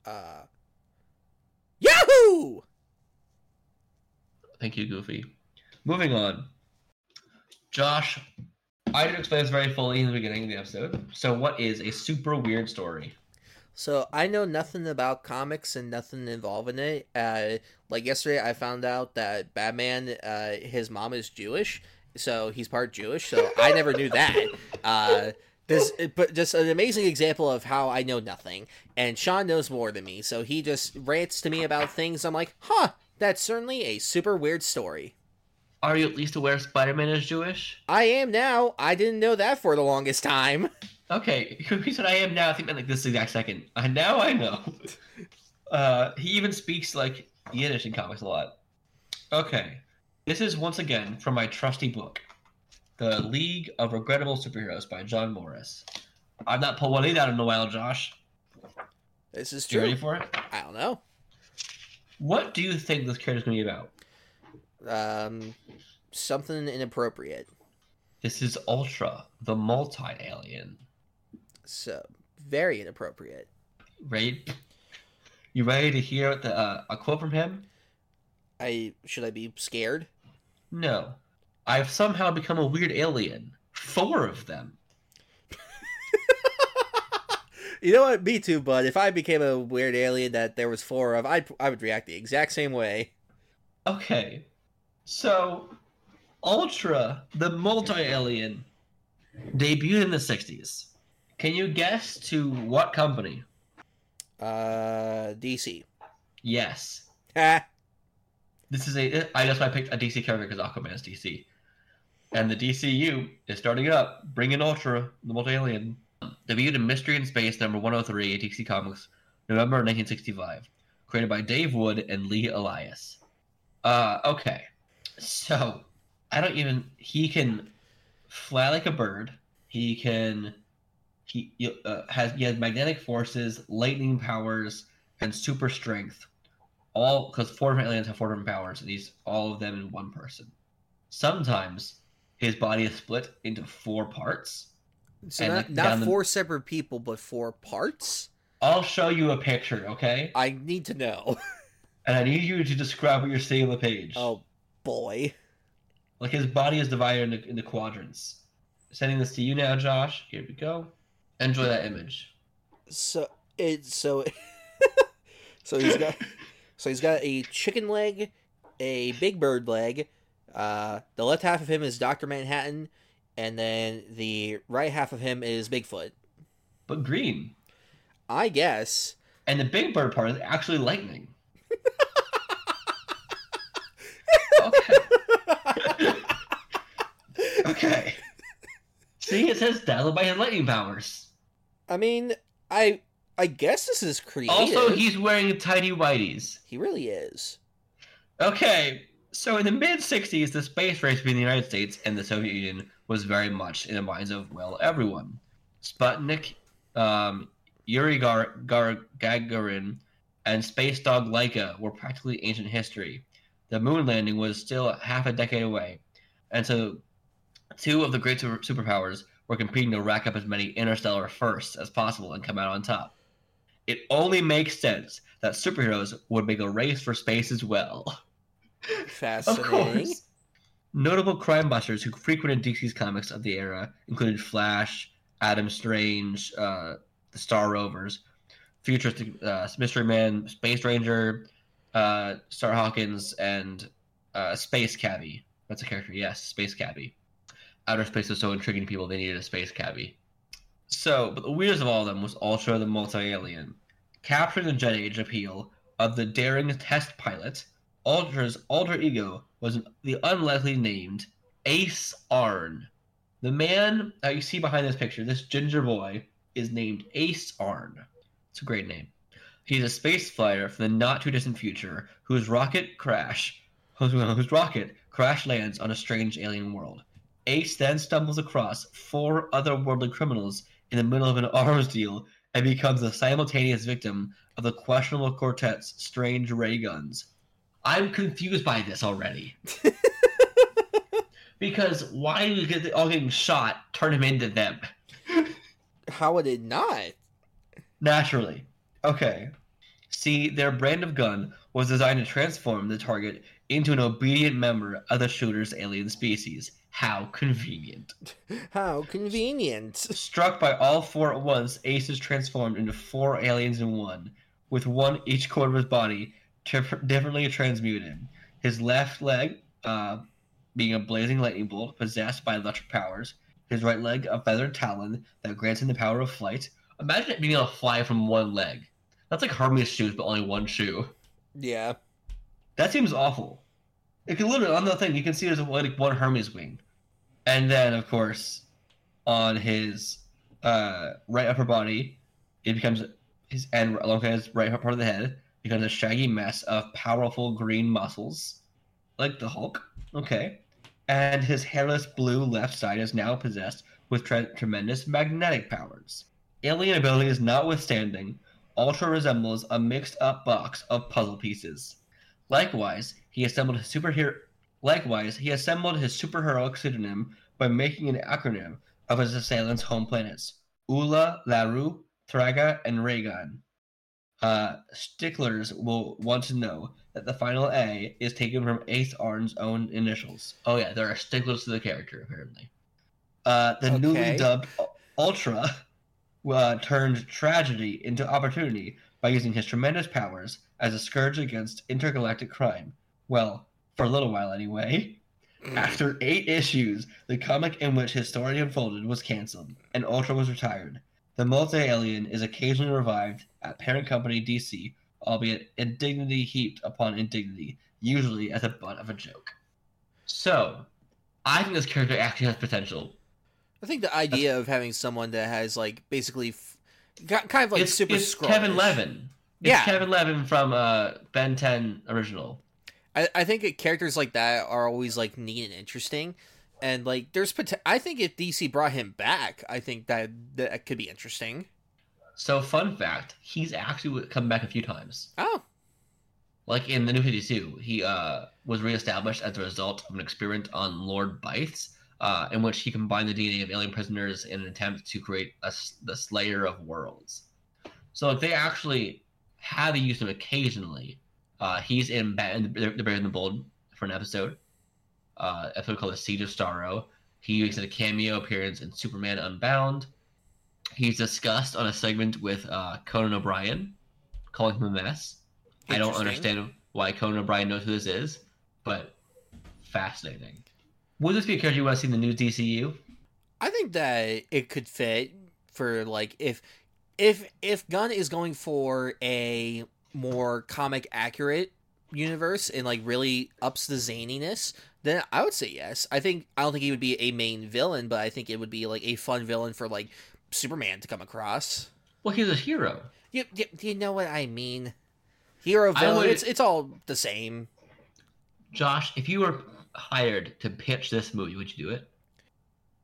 Uh, Yahoo! Thank you, Goofy. Moving on. Josh, I didn't explain this very fully in the beginning of the episode. So, what is a super weird story? So I know nothing about comics and nothing involving it. Uh, like yesterday, I found out that Batman, uh, his mom is Jewish, so he's part Jewish. So I never knew that. Uh, this, but just an amazing example of how I know nothing, and Sean knows more than me. So he just rants to me about things. I'm like, huh, that's certainly a super weird story. Are you at least aware Spider Man is Jewish? I am now. I didn't know that for the longest time. Okay, he said I am now. I think meant like this exact second. Uh, now I know. Uh, he even speaks like Yiddish in comics a lot. Okay, this is once again from my trusty book, The League of Regrettable Superheroes by Jon Morris. I've not pulled one of these out in a while, Josh. This is You true. ready for it? I don't know. What do you think this character's gonna be about? Um, something inappropriate. This is Ultra, the multi-alien. So very inappropriate. Ready? You ready to hear the, uh, a quote from him? I should I be scared? No. I've somehow become a weird alien. Four of them. You know what? Me too, but if I became a weird alien that there was four of, I'd I would react the exact same way. Okay. So, Ultra, the multi alien, debuted in the 60s. Can you guess to what company? Uh, DC. Yes. This is a. I just I picked a DC character because Aquaman is DC. And the DCU is starting it up, bringing Ultra, the multi alien. Debuted in Mystery in Space number 103 at DC Comics, November 1965. Created by Dave Wood and Lee Elias. Uh, okay. So, I don't even. He can fly like a bird. He can. He uh, has he has magnetic forces, lightning powers, and super strength. All because four different aliens have four different powers, and he's all of them in one person. Sometimes his body is split into four parts. So not like, not down the- four separate people, but four parts. I'll show you a picture, okay? I need to know. And I need you to describe what you're seeing on the page. oh boy. Like his body is divided into, into quadrants. Sending this to you now, Josh. Here we go. Enjoy that image. So it so so he's got so he's got a chicken leg, a big bird leg. Uh, the left half of him is Doctor Manhattan, and then the right half of him is Bigfoot. But green. I guess. And the Big Bird part is actually lightning. okay. okay. See, it says dazzled by his lightning powers. I mean, I I guess this is creative. Also, he's wearing tiny whiteys. he really is. Okay, so in the mid 60s, the space race between the United States and the Soviet Union was very much in the minds of, well, everyone. Sputnik, um, Yuri Gar- Gar- Gagarin, and space dog Laika were practically ancient history. The moon landing was still half a decade away, and so two of the great super- superpowers were competing to rack up as many interstellar firsts as possible and come out on top. It only makes sense that superheroes would make a race for space as well. Of Fascinating. course. Notable crime busters who frequented DC's comics of the era included Flash, Adam Strange, uh, the Star Rovers, Futuristic uh, Mystery Man, Space Ranger, uh, Star Hawkins, and uh, Space Cabbie. That's a character, yes, Space Cabbie. Outer space was so intriguing to people they needed a Space Cabbie. So, but the weirdest of all of them was Ultra the Multi Alien. Capturing the jet age appeal of the daring test pilot, Ultra's alter ego was the unlikely named Ace Arn. The man that you see behind this picture, this ginger boy, is named Ace Arn. It's a great name. He's a space flyer from the not too distant future whose rocket crash, whose, rocket crash lands on a strange alien world. Ace then stumbles across four otherworldly criminals in the middle of an arms deal and becomes the simultaneous victim of the questionable quartet's strange ray guns. I'm confused by this already. because why do we get all getting shot turn him into them? How would it not? Naturally. Okay. See, their brand of gun was designed to transform the target into an obedient member of the shooter's alien species. How convenient. How convenient. Struck by all four at once, Ace is transformed into four aliens in one, with one each quarter of his body dif- differently transmuted. His left leg, uh, being a blazing lightning bolt possessed by electric powers. His right leg, a feathered talon that grants him the power of flight. Imagine it being able to fly from one leg. That's like Hermes shoes, but only one shoe. Yeah. That seems awful. It can literally on the thing you can see there's like one Hermes wing, and then of course, on his uh, right upper body, it becomes his and along his right part of the head becomes a shaggy mess of powerful green muscles, like the Hulk. Okay, and his hairless blue left side is now possessed with tre- tremendous magnetic powers. Alien abilities notwithstanding, Ultra resembles a mixed up box of puzzle pieces. Likewise, he assembled his superhero. Likewise, he assembled his superheroic pseudonym by making an acronym of his assailants' home planets: Ula, Laru, Thraga, and Raygon. Uh, sticklers will want to know that the final A is taken from Ace Arn's own initials. Oh yeah, there are sticklers to the character apparently. Uh, the newly dubbed Ultra uh, turned tragedy into opportunity by using his tremendous powers as a scourge against intergalactic crime. Well, for a little while anyway. Mm. After eight issues, the comic in which his story unfolded was canceled, and Ultra was retired. The multi alien is occasionally revived at parent company DC, albeit indignity heaped upon indignity, usually as a butt of a joke. So, I think this character actually has potential. I think the idea of having someone that has like basically f- got- kind of like it's super it's. Kevin Levin. It's Yeah. Kevin Levin from uh, Ben 10 original. I, I think characters like that are always like neat and interesting, and like there's pot- I think if DC brought him back, I think that that could be interesting. So, fun fact, he's actually come back a few times. Oh, Like in the New 52, he uh, was reestablished as a result of an experiment on Lord Bythes, uh, in which he combined the DNA of alien prisoners in an attempt to create a, the Slayer of Worlds. So, like, they actually have used him occasionally. Uh, he's in Bat- the, the Brave and the Bold for an episode, uh, episode called The Siege of Starro. He makes a cameo appearance in Superman Unbound. He's discussed on a segment with uh, Conan O'Brien, calling him a mess. I don't understand why Conan O'Brien knows who this is, but fascinating. Would this be a character you want to see in the new DCU? I think that it could fit for like if if if Gunn is going for a more comic accurate universe and like really ups the zaniness, then I would say yes. I think I don't think he would be a main villain, but I think it would be like a fun villain for like Superman to come across. Well, he's a hero. You you, you know what I mean? Hero villain, would- it's it's all the same. Josh, if you were hired to pitch this movie, would you do it?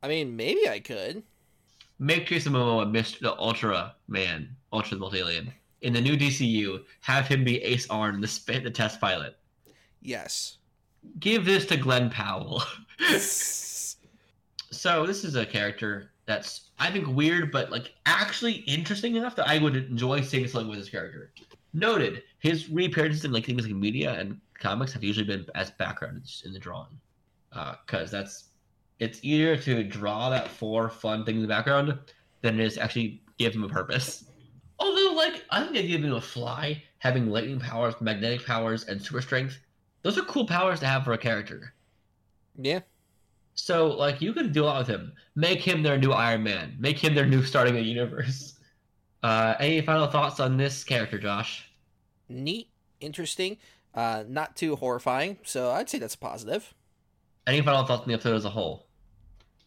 I mean, maybe I could. Make Jason Momoa Mr. the Ultra Man, Ultra the Multi-Alien. In the new DCU, have him be Ace Arn, the, sp- the test pilot. Yes. Give this to Glenn Powell. so this is a character that's I think weird, but like actually interesting enough that I would enjoy seeing something with this character. Noted, his reappearances in like things like media and comics have usually been as backgrounds in the drawing, uh, because that's it's easier to draw that four fun thing in the background than it is actually give him a purpose. Although, like, I think the idea of being to fly, having lightning powers, magnetic powers, and super strength, those are cool powers to have for a character. yeah. So, like, you could do a lot with him. Make him their new Iron Man. Make him their new starting a universe. Uh, any final thoughts on this character, Josh? Neat, interesting, uh, not too horrifying. So I'd say that's a positive. Any final thoughts on the episode as a whole?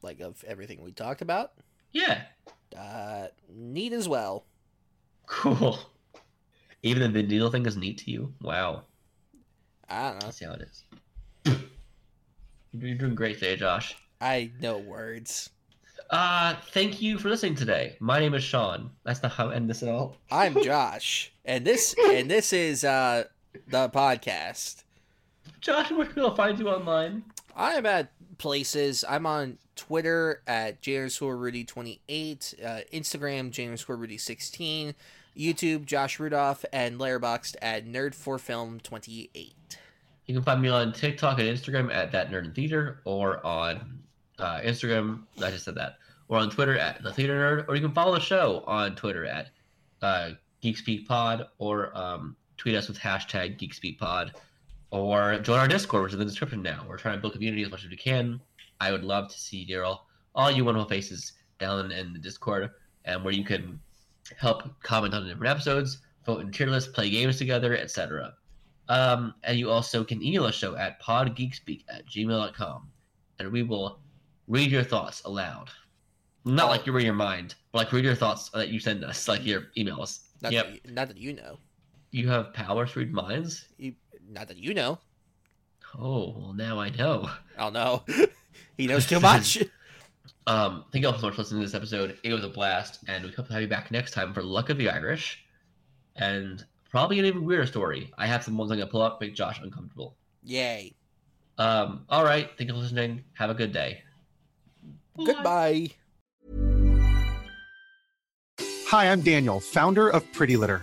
Like of everything we talked about. Yeah, Uh, neat as well. cool. Even the needle thing is neat to you. Wow, I don't know. let's see how it is. You're doing great today, Josh. I know words. Uh, thank you for listening today. My name is Sean. That's not how I end this at all. I'm Josh, and this and this is uh the podcast. Josh, where can I find you online? I am at places. I'm on Twitter at JRudy28, uh, Instagram JRudy16, YouTube Josh Rudolph, and Letterboxd at Nerd4Film28. You can find me on TikTok and Instagram at that nerd theater, or on uh, Instagram. I just said that, or on Twitter at the theater nerd, or you can follow the show on Twitter at uh, GeekSpeakPod, or um, tweet us with hashtag GeekSpeakPod, or join our Discord, which is in the description now. We're trying to build community as much as we can. I would love to see dear all, all you wonderful faces down in the Discord, and where you can help comment on different episodes, vote in tier lists, play games together, etc. Um, and you also can email the show at podgeekspeak at gmail.com, and we will read your thoughts aloud. Not like you read your mind, but like read your thoughts that you send us, like your emails. Not, yep. that, you- not that you know. You have powers to read minds? You, not that you know. Oh, well, now I know. Oh no, he knows too much. Um, thank you all so much for listening to this episode. It was a blast, and we hope to have you back next time for Luck of the Irish, and probably an even weirder story. I have some ones I'm gonna pull up, make Josh uncomfortable. Yay. Um, all right, thank you for listening. Have a good day. Goodbye. Hi, I'm Daniel, founder of Pretty Litter.